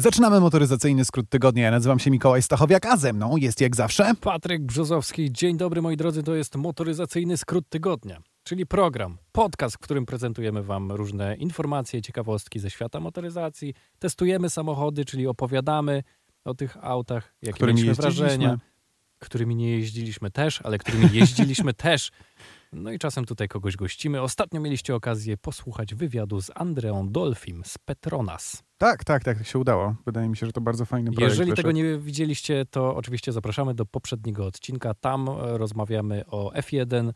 Zaczynamy motoryzacyjny skrót tygodnia. Ja nazywam się Mikołaj Stachowiak, a ze mną jest jak zawsze Patryk Brzozowski. Dzień dobry moi drodzy, to jest motoryzacyjny skrót tygodnia, czyli program, podcast, w którym prezentujemy wam różne informacje, ciekawostki ze świata motoryzacji. Testujemy samochody, czyli opowiadamy o tych autach, jakie Którymi mieliśmy wrażenia, którymi nie jeździliśmy też, ale którymi jeździliśmy też. No i czasem tutaj kogoś gościmy. Ostatnio mieliście okazję posłuchać wywiadu z Andreą Dolfim z Petronas. Tak, tak, tak się udało. Wydaje mi się, że to bardzo fajny projekt. Jeżeli wyszedł. tego nie widzieliście, to oczywiście zapraszamy do poprzedniego odcinka. Tam e, rozmawiamy o F1,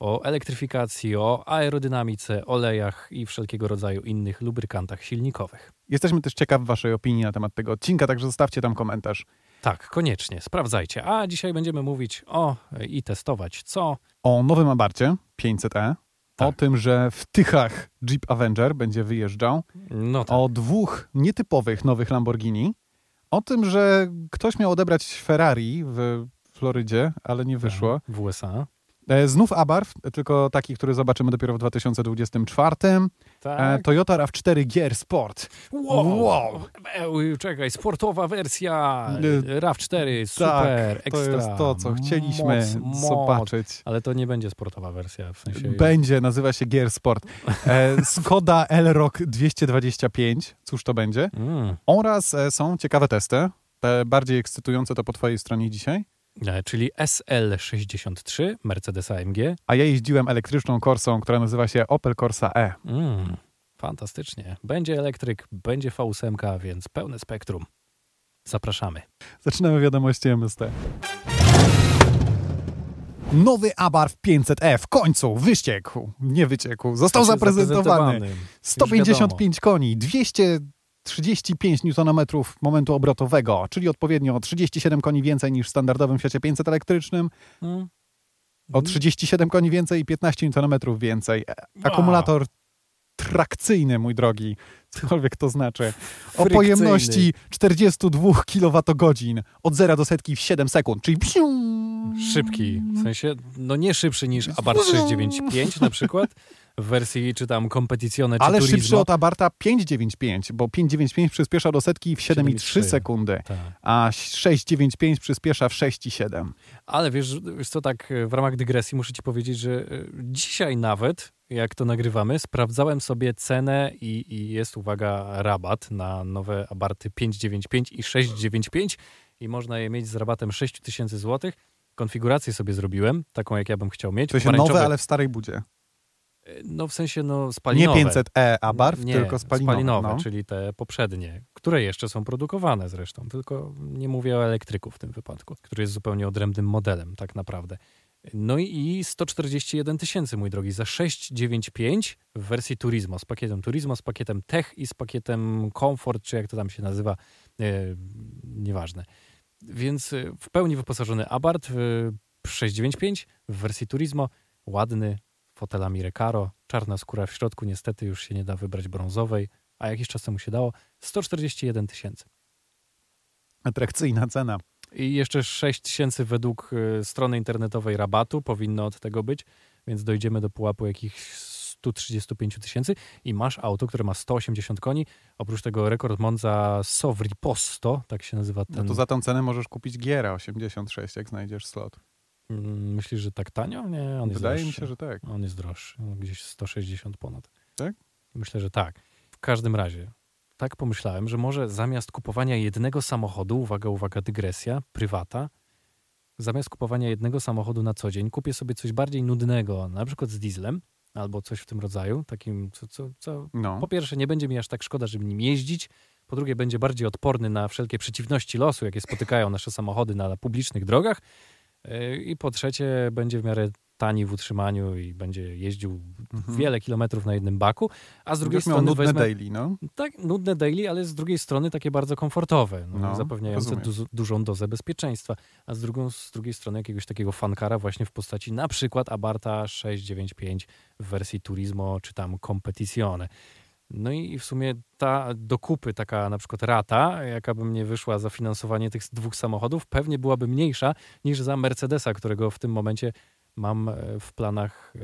o elektryfikacji, o aerodynamice, olejach i wszelkiego rodzaju innych lubrykantach silnikowych. Jesteśmy też ciekawi waszej opinii na temat tego odcinka, także zostawcie tam komentarz. Tak, koniecznie, sprawdzajcie. A dzisiaj będziemy mówić o i testować co? O nowym Abarcie 500e, o Tak. tym, że w Tychach Jeep Avenger będzie wyjeżdżał, No tak. o dwóch nietypowych nowych Lamborghini, o tym, że ktoś miał odebrać Ferrari w Florydzie, ale nie wyszło. W USA. E, Znów Abarth, tylko taki, który zobaczymy dopiero w 2024. E, Tak. Toyota RAV4 Gear Sport. Wow. Wow. E, Czekaj, sportowa wersja Y, RAV4, super, tak, to ekstra. jest to, co chcieliśmy moc, moc. zobaczyć. Ale to nie będzie sportowa wersja, w sensie... Będzie, nazywa się Gear Sport. E, Skoda Elrock 225, cóż to będzie? Mm. Oraz e, są ciekawe testy, te bardziej ekscytujące to po twojej stronie dzisiaj. E, Czyli SL63 Mercedes AMG. A ja jeździłem elektryczną Corsą, która nazywa się Opel Corsa E. Mm, fantastycznie. Będzie elektryk, będzie V8, więc pełne spektrum. Zapraszamy. Zaczynamy wiadomości MST. Nowy Abarth 500e w końcu wyściekł, nie wyciekł, został Znaczy, zaprezentowany. Już 155 koni, 235 Nm momentu obrotowego, czyli odpowiednio o 37 koni więcej niż w standardowym Fiacie 500 elektrycznym, wiadomo. Mm. o 37 koni więcej i 15 Nm więcej. E. Akumulator trakcyjny, mój drogi, cokolwiek to znaczy. O Frykcyjny. pojemności 42 kWh od 0 do setki w 7 sekund, czyli psiu. Szybki, w sensie, no nie szybszy niż Abarth 695 na przykład, w wersji czy tam Competizione czy Ale Turismo. szybszy od Abarta 595, bo 595 przyspiesza do setki w 7,3 7,3. sekundy, Tak. a 695 przyspiesza w 6,7. Ale wiesz, wiesz co, tak w ramach dygresji muszę ci powiedzieć, że e, dzisiaj nawet, jak to nagrywamy, sprawdzałem sobie cenę i, i jest, uwaga, rabat na nowe Abarty 595 i 695 i można je mieć z rabatem 6000 zł. Konfigurację sobie zrobiłem, taką jak ja bym chciał mieć. To się nowe, ale w starej budzie. No w sensie, no Nie spalinowe. 500e Abarth, Nie, tylko spalinowe. no. czyli te poprzednie, które jeszcze są produkowane zresztą, tylko nie mówię o elektryku w tym wypadku, który jest zupełnie odrębnym modelem tak naprawdę. No i 141 tysięcy, mój drogi, za 695 w wersji Turismo, z pakietem Turismo, z pakietem Tech i z pakietem Comfort, czy jak to tam się nazywa, e, nieważne. Więc e, w pełni wyposażony Abarth w 695 w wersji Turismo, ładny, fotelami Recaro, czarna skóra w środku, niestety już się nie da wybrać brązowej, a jakiś czas temu się dało, 141 tysięcy. Atrakcyjna cena. I jeszcze 6 tysięcy według y, strony internetowej rabatu powinno od tego być, więc dojdziemy do pułapu jakichś 135 tysięcy i masz auto, które ma 180 koni. Oprócz tego rekord Monza Sovriposto, tak się nazywa No ten. to za tą cenę możesz kupić Giera 86, jak znajdziesz slot. Mm, Myślisz, że tak tanio? Nie, on jest Wydaje mi się, że tak. On jest droższy, no, gdzieś 160 ponad. Tak? Myślę, że tak. W każdym razie, tak pomyślałem, że może zamiast kupowania jednego samochodu, uwaga, uwaga, dygresja, prywata, zamiast kupowania jednego samochodu na co dzień, kupię sobie coś bardziej nudnego, na przykład z dieslem, albo coś w tym rodzaju, takim, co, co, co No. po pierwsze nie będzie mi aż tak szkoda, żeby nim jeździć, po drugie będzie bardziej odporny na wszelkie przeciwności losu, jakie spotykają nasze samochody na publicznych drogach yy, i po trzecie będzie w miarę tani w utrzymaniu i będzie jeździł Mhm. wiele kilometrów na jednym baku, a z drugiej miał strony nudne wezmę... daily, no. Tak, nudne daily, ale z drugiej strony takie bardzo komfortowe, no, No, zapewniające du- dużą dozę bezpieczeństwa, a z, drugą, z drugiej strony jakiegoś takiego fankara właśnie w postaci na przykład Abarta 695 w wersji Turismo czy tam Competizione. No i w sumie ta dokupy, taka na przykład rata, jaka by mnie wyszła za finansowanie tych dwóch samochodów, pewnie byłaby mniejsza niż za Mercedesa, którego w tym momencie mam e, w planach e,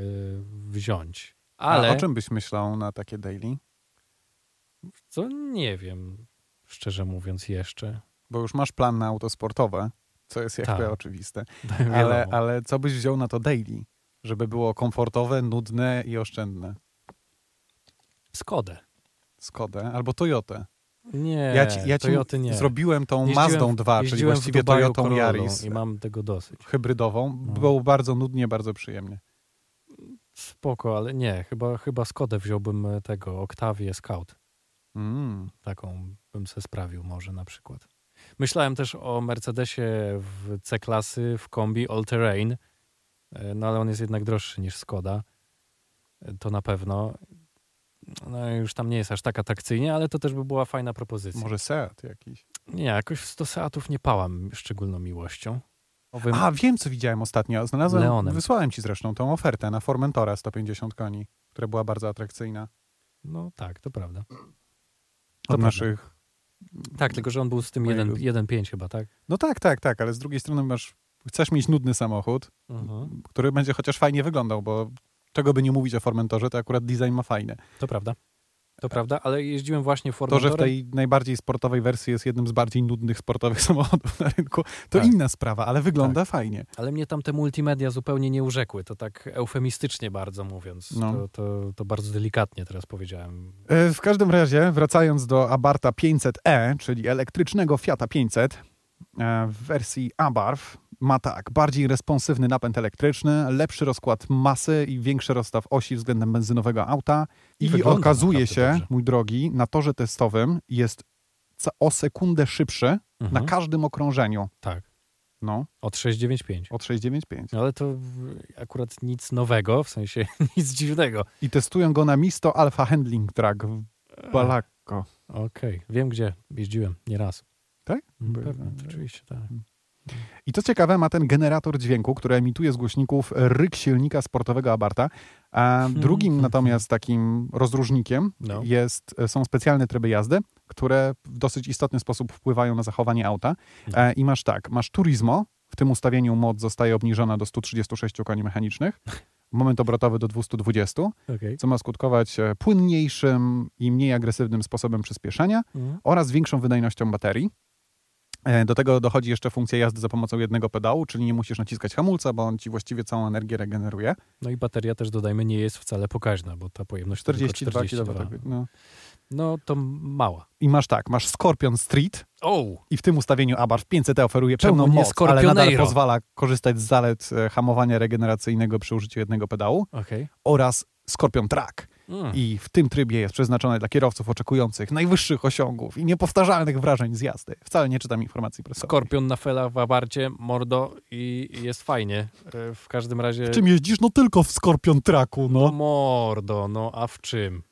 wziąć. Ale A o czym byś myślał na takie daily? co nie wiem. szczerze mówiąc, jeszcze. Bo już masz plan na auto sportowe, co jest jakby Tak. oczywiste. Ale, ale co byś wziął na to daily? Żeby było komfortowe, nudne i oszczędne. Skodę. Skodę albo Toyotę. Nie, Ja ci, ja ci Toyoty nie. zrobiłem tą Jeździłem Mazdą w- 2, czyli właściwie Dubaju Toyotą Yaris I mam tego dosyć. hybrydową. No. Było bardzo nudnie, bardzo przyjemnie. Spoko, ale nie, chyba, chyba Skodę wziąłbym e, tego, Octavię Scout. Mm. Taką bym se sprawił może na przykład. Myślałem też o Mercedesie w C-klasy, w kombi All Terrain, e, no ale on jest jednak droższy niż Skoda. E, To na pewno. No już tam nie jest aż tak atrakcyjnie, ale to też by była fajna propozycja. Może Seat jakiś. Nie, jakoś do Seatów nie pałam szczególną miłością. Owym, A, wiem co widziałem ostatnio. Znalazłem, Leonem. wysłałem ci zresztą tą ofertę na Formentora 150 koni, która była bardzo atrakcyjna. No tak, to prawda. Od prawda. naszych... Tak, tylko że on był z tym Mojego- 1 1.5 chyba, tak? No tak, tak, tak, ale z drugiej strony masz... Chcesz mieć nudny samochód, Mhm. który będzie chociaż fajnie wyglądał, bo czego by nie mówić o Formentorze, to akurat design ma fajny. To prawda. To prawda, ale jeździłem właśnie To, że w Formentorem. tej najbardziej sportowej wersji jest jednym z bardziej nudnych sportowych samochodów na rynku, to Tak. inna sprawa, ale wygląda fajnie. Ale mnie tam te multimedia zupełnie nie urzekły. To tak eufemistycznie bardzo mówiąc. No. To, to, to bardzo delikatnie teraz powiedziałem. E, W każdym razie, wracając do Abarta 500e, czyli elektrycznego Fiata 500 e, w wersji Abarth, ma tak, bardziej responsywny napęd elektryczny, lepszy rozkład masy i większy rozstaw osi względem benzynowego auta. I I, okazuje się, dobrze. mój drogi, na torze testowym jest o sekundę szybszy Mhm. na każdym okrążeniu. Tak. No, Od 695. od 695. No ale to akurat nic nowego, w sensie nic dziwnego. I testują go na Misto Alpha Handling Track w Balako. Okej, wiem gdzie. Jeździłem nieraz. Tak? Pewnie, oczywiście, tak. I co ciekawe, ma ten generator dźwięku, który emituje z głośników ryk silnika sportowego Abarta. A drugim natomiast takim rozróżnikiem No. jest, są specjalne tryby jazdy, które w dosyć istotny sposób wpływają na zachowanie auta. E, I masz tak, masz Turismo, w tym ustawieniu moc zostaje obniżona do 136 koni mechanicznych, moment obrotowy do 220, Okej. co ma skutkować e, płynniejszym i mniej agresywnym sposobem przyspieszenia Mhm. oraz większą wydajnością baterii. E, Do tego dochodzi jeszcze funkcja jazdy za pomocą jednego pedału, czyli nie musisz naciskać hamulca, bo on ci właściwie całą energię regeneruje. No i bateria też dodajmy nie jest wcale pokaźna, bo ta pojemność to tylko 42 42. kW. No. No to mała. I masz tak, masz Scorpion Street O! i w tym ustawieniu Abarth 500 oferuje Czemu pełną moc, ale nadal pozwala korzystać z zalet e, hamowania regeneracyjnego przy użyciu jednego pedału Okej. oraz Scorpion Track. Mm. I w tym trybie jest przeznaczone dla kierowców oczekujących najwyższych osiągów i niepowtarzalnych wrażeń z jazdy. Wcale nie czytam informacji prasowych. Skorpion na felach w abarcie, mordo i jest fajnie. E, W każdym razie... W czym jeździsz? No tylko w Scorpion Tracku, No no. mordo, no a w czym?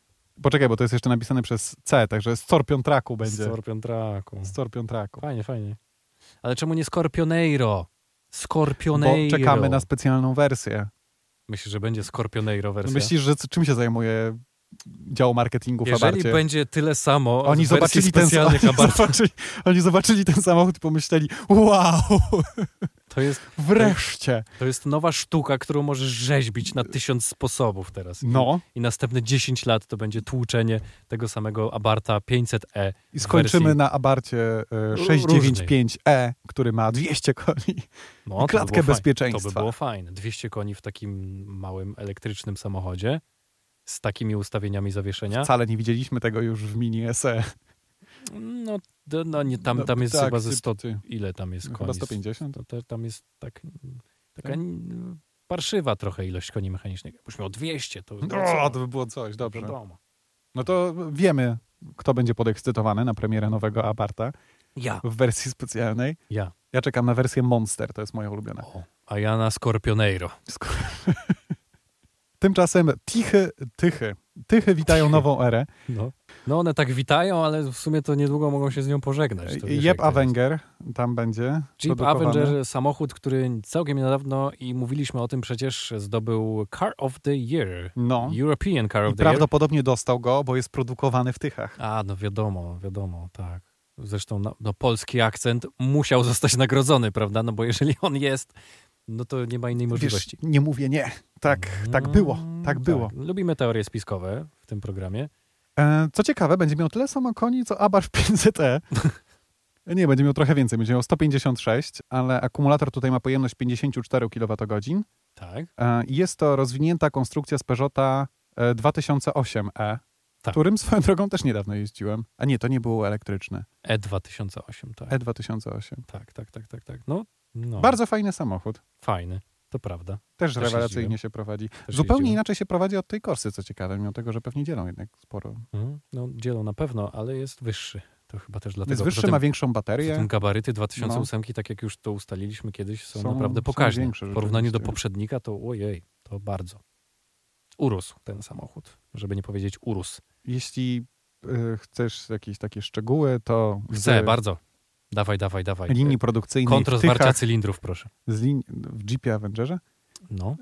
Poczekaj, bo to jest jeszcze napisane przez C, także Scorpion Tracku będzie. Skorpion traku. Scorpion Tracku. Fajnie, fajnie. Ale czemu nie Scorpioneiro? Bo Scorpioneiro. czekamy na specjalną wersję. Myślisz, że będzie Scorpioneiro wersja? Myślisz, że czym się zajmuje dział marketingu Jeżeli będzie tyle samo Oni zobaczyli, ten, oni, zobaczyli, oni zobaczyli ten samochód i pomyśleli, wow, to jest, wreszcie. to jest nowa sztuka, którą możesz rzeźbić na tysiąc sposobów teraz. I, No I następne 10 lat to będzie tłuczenie tego samego Abarta 500e. i skończymy na Abarcie e, 695e, który ma 200 koni. No, I to klatkę fajne. bezpieczeństwa. To by było fajne. 200 koni w takim małym elektrycznym samochodzie z takimi ustawieniami zawieszenia. Wcale nie widzieliśmy tego już w Mini SE. No, no nie, tam, No, tam jest tak, chyba ze ty- 100... ty. Ile tam jest No, koni? chyba 150. To, to, tam jest tak, taka Tak? parszywa trochę ilość koni mechanicznych. Jakbyś miał 200, to... by było O, co? to by było coś, dobrze. Wiadomo. No to wiemy, kto będzie podekscytowany na premierę nowego Abarta Ja. w wersji specjalnej. Ja. Ja czekam na wersję Monster, to jest moja ulubiona. O, a ja na Scorpioneiro. Sk- Tymczasem Tichy, Tychy, Tychy witają nową erę. No. no one tak witają, ale w sumie to niedługo mogą się z nią pożegnać. Jest. Avenger tam będzie. Jeep. Avenger, samochód, który całkiem niedawno i mówiliśmy o tym przecież, zdobył Car of the Year. No. European Car I of the Year. prawdopodobnie dostał go, bo jest produkowany w Tychach. A, no wiadomo, wiadomo, tak. Zresztą no, no, polski akcent musiał zostać nagrodzony, prawda? No bo jeżeli on jest, no to nie ma innej Wiesz, możliwości. nie mówię nie. Tak, tak było, tak było. Lubimy teorie spiskowe w tym programie. E, co ciekawe, będzie miał tyle samo koni, co Abarth 500e. Nie, będzie miał trochę więcej, będzie miał 156, ale akumulator tutaj ma pojemność 54 kWh. Tak. E, Jest to rozwinięta konstrukcja z Peugeota e, 2008e, Tak. którym swoją drogą też niedawno jeździłem. A nie, to nie było elektryczne. E2008, tak. E2008. Tak, tak, tak, tak, tak. No, no. Bardzo fajny samochód. fajny, to prawda. Też, Też rewelacyjnie jeździłem. się prowadzi. Też Zupełnie jeździłem. inaczej się prowadzi od tej Korsy, co ciekawe, mimo tego, że pewnie dzielą jednak sporo. Mhm. No, dzielą na pewno, ale jest wyższy. To chyba też dlatego. Jest wyższy, tym- ma większą baterię. tym gabaryty 2008, tak jak już to ustaliliśmy kiedyś, są, Są- naprawdę są pokaźne. większe w porównaniu do poprzednika to ojej, to bardzo. Urósł ten samochód, żeby nie powiedzieć urósł. Jeśli y, chcesz jakieś takie szczegóły, to Chcę, z bardzo. Dawaj, dawaj, dawaj. linii produkcyjnej Kontrozwarcia cylindrów, proszę. z lin- w Jeepie Avengerze, No,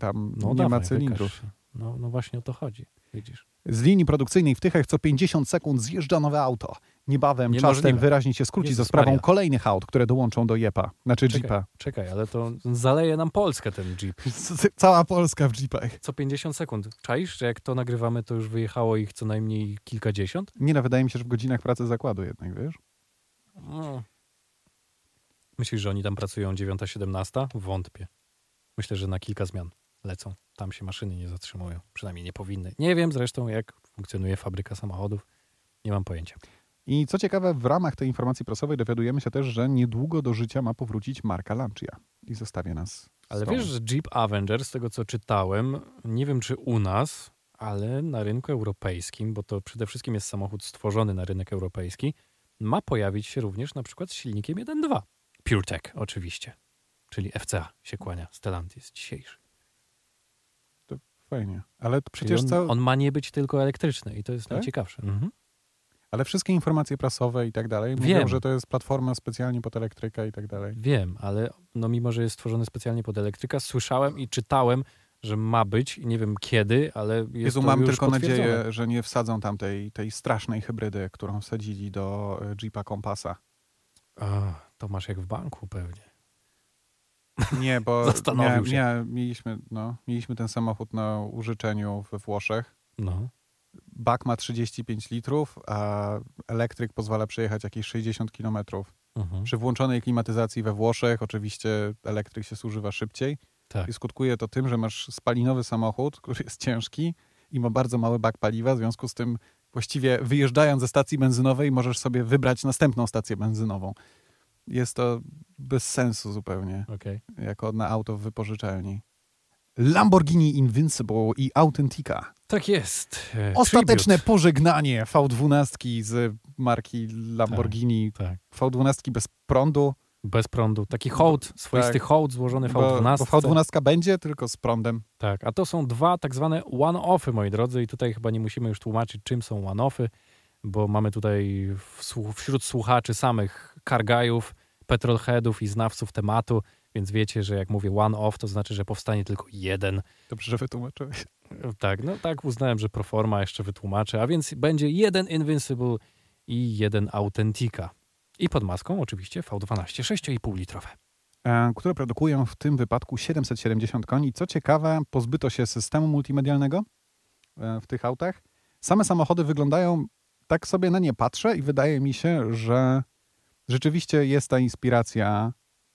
tam no nie dawaj, ma cylindrów. wykaż. No, no właśnie o to chodzi, widzisz. Z linii produkcyjnej w Tychach co 50 sekund zjeżdża nowe auto. Niebawem czas Niemożliwe. ten wyraźnie się skróci Jezus za sprawą Maria. kolejnych aut, które dołączą do Jeepa, znaczy Czekaj. Jeepa. Czekaj, ale to zaleje nam Polskę ten Jeep. Cała Polska w Jeepach. Co 50 sekund. Czaisz, że jak to nagrywamy, to już wyjechało ich co najmniej kilkadziesiąt? Nie no, wydaje mi się, że w godzinach pracy zakładu jednak, wiesz? No. Myślisz, że oni tam pracują 9-17? Wątpię. Myślę, że na kilka zmian lecą. Tam się maszyny nie zatrzymują. Przynajmniej nie powinny. Nie wiem zresztą, jak funkcjonuje fabryka samochodów. Nie mam pojęcia. I co ciekawe, w ramach tej informacji prasowej dowiadujemy się też, że niedługo do życia ma powrócić marka Lancia. I zostawię nas. Ale wiesz, że Jeep Avenger, z tego co czytałem, nie wiem czy u nas, ale na rynku europejskim, bo to przede wszystkim jest samochód stworzony na rynek europejski, ma pojawić się również na przykład z silnikiem 1.2. PureTech oczywiście, czyli FCA się kłania, Stellantis dzisiejszy. Fajnie. Ale Czyli przecież on, co... on ma nie być tylko elektryczny i to jest Tak? najciekawsze. Mhm. Ale wszystkie informacje prasowe i tak dalej Wiem. mówią, że to jest platforma specjalnie pod elektryka i tak dalej. Wiem, ale no mimo, że jest stworzony specjalnie pod elektryka, słyszałem i czytałem, że ma być, i nie wiem kiedy, ale jest Jezu, to mam już tylko nadzieję, że nie wsadzą tam tej, tej strasznej hybrydy, którą wsadzili do e, Jeepa Kompasa. A, to masz jak w banku pewnie. Nie, bo nie, nie, mieliśmy, no, mieliśmy ten samochód na użyczeniu we Włoszech. No. Bak ma 35 litrów, a elektryk pozwala przejechać jakieś 60 kilometrów. Mhm. Przy włączonej klimatyzacji we Włoszech oczywiście elektryk się zużywa szybciej Tak. i skutkuje to tym, że masz spalinowy samochód, który jest ciężki i ma bardzo mały bak paliwa, w związku z tym właściwie wyjeżdżając ze stacji benzynowej możesz sobie wybrać następną stację benzynową. Jest to bez sensu zupełnie, Okej. jako na auto w wypożyczalni. Lamborghini Invincible i Authentica. Tak jest. Ostateczne tribute. pożegnanie V12 z marki Lamborghini. Tak. V12 bez prądu. Bez prądu. Taki hołd, swoisty Tak. hołd złożony Bo, V12. bo V12 będzie tylko z prądem. Tak, a to są dwa tak zwane one-offy, moi drodzy, i tutaj chyba nie musimy już tłumaczyć, czym są one-offy, bo mamy tutaj wśród słuchaczy samych cargajów, petrolheadów i znawców tematu, więc wiecie, że jak mówię one-off, to znaczy, że powstanie tylko jeden. Dobrze, że wytłumaczyłeś. Tak, no tak uznałem, że proforma jeszcze wytłumaczę, a więc będzie jeden Invincible i jeden Authentica. I pod maską oczywiście V12 6,5 litrowe. E, które produkują w tym wypadku 770 koni. Co ciekawe, pozbyto się systemu multimedialnego e, w tych autach. Same samochody wyglądają, tak sobie na nie patrzę i wydaje mi się, że rzeczywiście jest ta inspiracja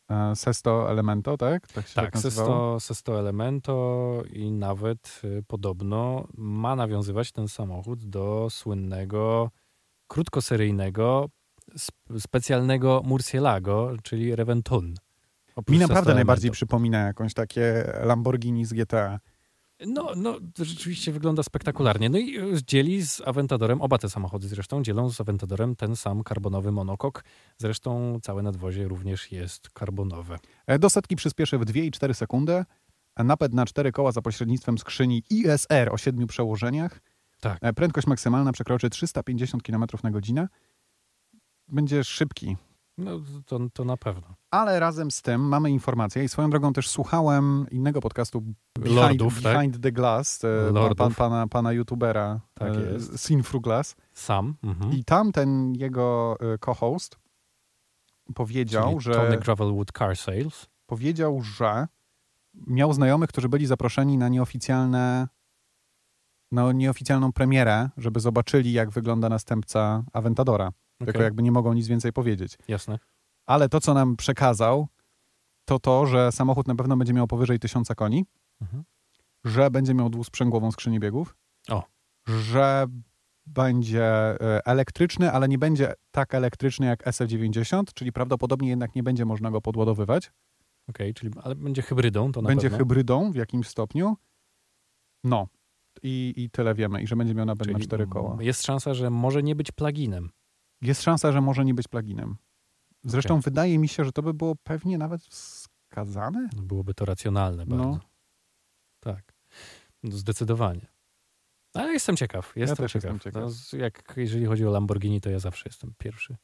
e, Sesto Elemento, tak? Tak się Tak, nazywało? Sesto, Sesto Elemento i nawet podobno ma nawiązywać ten samochód do słynnego, krótkoseryjnego, specjalnego Murcielago, czyli Reventun. Mi naprawdę najbardziej przypomina jakąś takie Lamborghini z GTA. No, no, rzeczywiście wygląda spektakularnie. No i y, dzieli z Aventadorem, oba te samochody zresztą dzielą z Aventadorem ten sam karbonowy monokok. Zresztą całe nadwozie również jest karbonowe. E, Do setki przyspieszy w 2,4 sekundy. a Napęd na cztery koła za pośrednictwem skrzyni ISR o siedmiu przełożeniach. Tak. E, Prędkość maksymalna przekroczy 350 km na godzinę. Będzie szybki. No, to, to na pewno. Ale razem z tym mamy informację i swoją drogą też słuchałem innego podcastu Behind, Lordów, tak? Behind the Glass, e, Lordów. pan, pana, pana youtubera Tak e, jest. Glass. Sam. Mhm. I tam ten jego e, co-host powiedział, Czyli że Tony Gravelwood Car Sales. powiedział, że miał znajomych, którzy byli zaproszeni na nieoficjalne no, nieoficjalną premierę, żeby zobaczyli, jak wygląda następca Aventadora. Tylko Okej, jakby nie mogą nic więcej powiedzieć. Jasne. Ale to, co nam przekazał, to to, że samochód na pewno będzie miał powyżej 1000 koni, Mhm. że będzie miał dwusprzęgłową skrzynię biegów, O. że będzie e, elektryczny, ale nie będzie tak elektryczny jak SF90, czyli prawdopodobnie jednak nie będzie można go podładowywać. Okej, czyli ale będzie hybrydą, to na będzie pewno. hybrydą w jakimś stopniu. No. I, I tyle wiemy. I że będzie miał napęd na cztery koła. Jest szansa, że może nie być pluginem. Jest szansa, że może nie być pluginem. Zresztą wydaje mi się, że to by było pewnie nawet wskazane. No, Byłoby to racjonalne No. bardzo. Tak. No, zdecydowanie. Ale jestem ciekaw. Jestem też ciekaw. jestem ciekaw. No, jak, jeżeli chodzi o Lamborghini, to ja zawsze jestem pierwszy.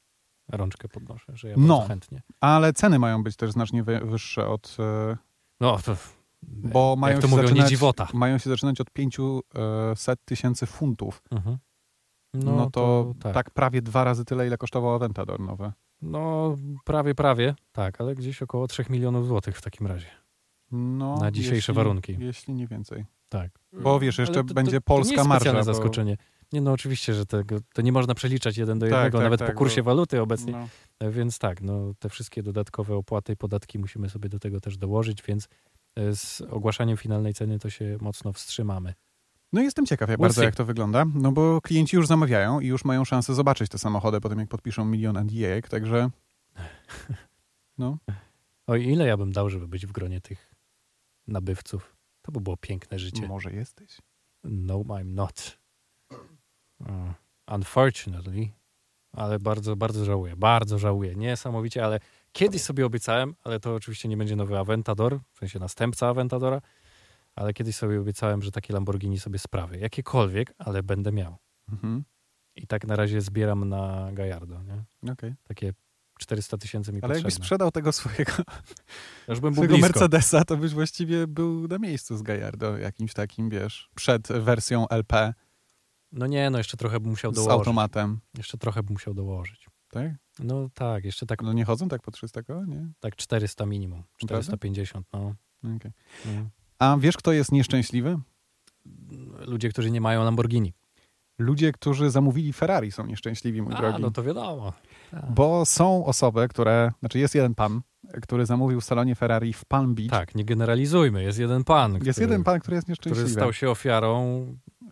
Rączkę podnoszę, że ja No. chętnie. Ale ceny mają być też znacznie wy- wyższe od... e, No, to, Bo mają jak to się mówią, nie zaczynać- dziwota. Mają się zaczynać od 500 tysięcy funtów. Mhm. No, to, tak. tak. prawie dwa razy tyle, ile kosztował Aventador nowe. No, prawie, prawie. Tak, ale gdzieś około 3 milionów złotych w takim razie. No, Na dzisiejsze jeśli, warunki. Jeśli nie więcej. Tak. Bo wiesz, jeszcze to, będzie to, polska to nie marża. bo- zaskoczenie. Nie, no oczywiście, że tego, to nie można przeliczać jeden do Tak, jednego, tak, nawet tak, po kursie bo- waluty obecnie. No. E, Więc tak, no, te wszystkie dodatkowe opłaty i podatki musimy sobie do tego też dołożyć, więc e, z ogłaszaniem finalnej ceny to się mocno wstrzymamy. No jestem ciekaw ja bardzo, jak to wygląda, no bo klienci już zamawiają i już mają szansę zobaczyć te samochody po tym, jak podpiszą milion NDA, także no, O ile ja bym dał, żeby być w gronie tych nabywców, to by było piękne życie. może jesteś. No, I'm not. Unfortunately. Ale bardzo, bardzo żałuję. Bardzo żałuję. Niesamowicie, ale kiedyś sobie obiecałem, ale to oczywiście nie będzie nowy Aventador, w sensie następca Aventadora, ale kiedyś sobie obiecałem, że takie Lamborghini sobie sprawię. Jakiekolwiek, ale będę miał. Mhm. I tak na razie zbieram na Gallardo, nie? Okej. Takie 400 tysięcy mi Ale jakbyś potrzebne. sprzedał tego swojego, Już bym był swojego blisko. Mercedesa, to byś właściwie był na miejscu z Gallardo, jakimś takim, wiesz, przed wersją LP No nie, no jeszcze trochę bym musiał z dołożyć. automatem, Jeszcze trochę bym musiał dołożyć. tak? No tak, jeszcze tak, No nie chodzą tak po 300 koła, nie? tak 400 minimum. Naprawdę? 450, no. Okej. no. A wiesz, kto jest nieszczęśliwy? Ludzie, którzy nie mają Lamborghini. Ludzie, którzy zamówili Ferrari są nieszczęśliwi, mój A, drogi. no to wiadomo. Tak. Bo są osoby, które, znaczy jest jeden pan, który zamówił w salonie Ferrari w Palm Beach. Tak, nie generalizujmy. Jest jeden pan, Jest który, jeden pan, który jest który nieszczęśliwy. stał się ofiarą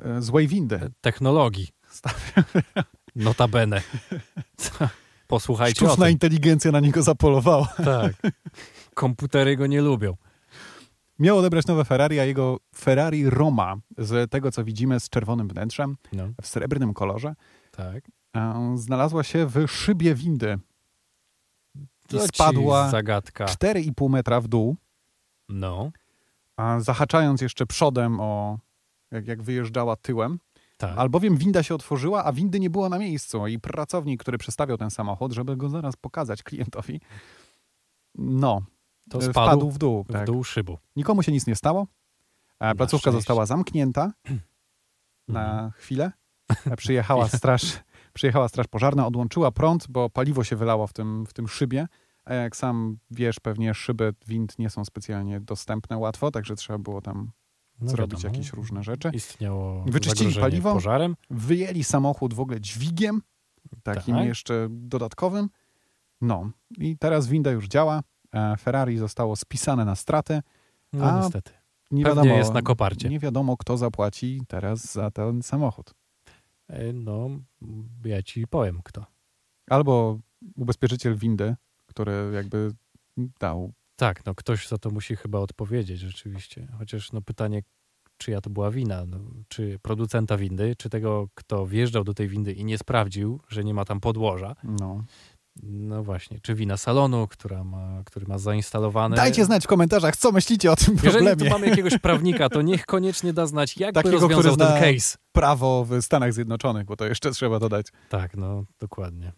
E, Złej windy. technologii. Notabene. Posłuchajcie Sztuczna inteligencja na niego zapolowała. Tak. Komputery go nie lubią. Miał odebrać nowe Ferrari, a jego Ferrari Roma, z tego co widzimy, z czerwonym wnętrzem, No, w srebrnym kolorze, tak. e, znalazła się w szybie windy. I spadła Zagadka. 4,5 metra w dół, No, a zahaczając jeszcze przodem o, jak, jak wyjeżdżała tyłem, tak. albowiem winda się otworzyła, a windy nie było na miejscu i pracownik, który przestawiał ten samochód, żeby go zaraz pokazać klientowi, no, To e, spadł w dół. w Tak. dół szybu. Nikomu się nic nie stało. E, Placówka została zamknięta na Mhm. chwilę. E, Przyjechała straż, przyjechała straż pożarna, odłączyła prąd, bo paliwo się wylało w tym, w tym szybie. A jak sam wiesz, pewnie szyby wind nie są specjalnie dostępne łatwo, także trzeba było tam No zrobić wiadomo. jakieś różne rzeczy. Istniało Wyczyścili paliwo? pożarem. Wyjęli samochód w ogóle dźwigiem, takim Tak. jeszcze dodatkowym. No i teraz winda już działa. E, Ferrari zostało spisane na straty. No A, niestety. Nie Pewnie wiadomo, jest na koparcie. Nie wiadomo, kto zapłaci teraz za ten samochód. E, No, ja ci powiem kto. Albo ubezpieczyciel windy, który jakby dał. Tak, no ktoś za to musi chyba odpowiedzieć rzeczywiście. Chociaż no pytanie, czyja to była wina? No, czy producenta windy, czy tego, kto wjeżdżał do tej windy i nie sprawdził, że nie ma tam podłoża? No. No właśnie, czy wina salonu, która ma, który ma zainstalowane... Dajcie znać w komentarzach, co myślicie o tym Jeżeli problemie. tu mamy jakiegoś prawnika, to niech koniecznie da znać, jak Takiego, by rozwiązał ten case. Prawo w Stanach Zjednoczonych, bo to jeszcze trzeba dodać. Tak, no dokładnie.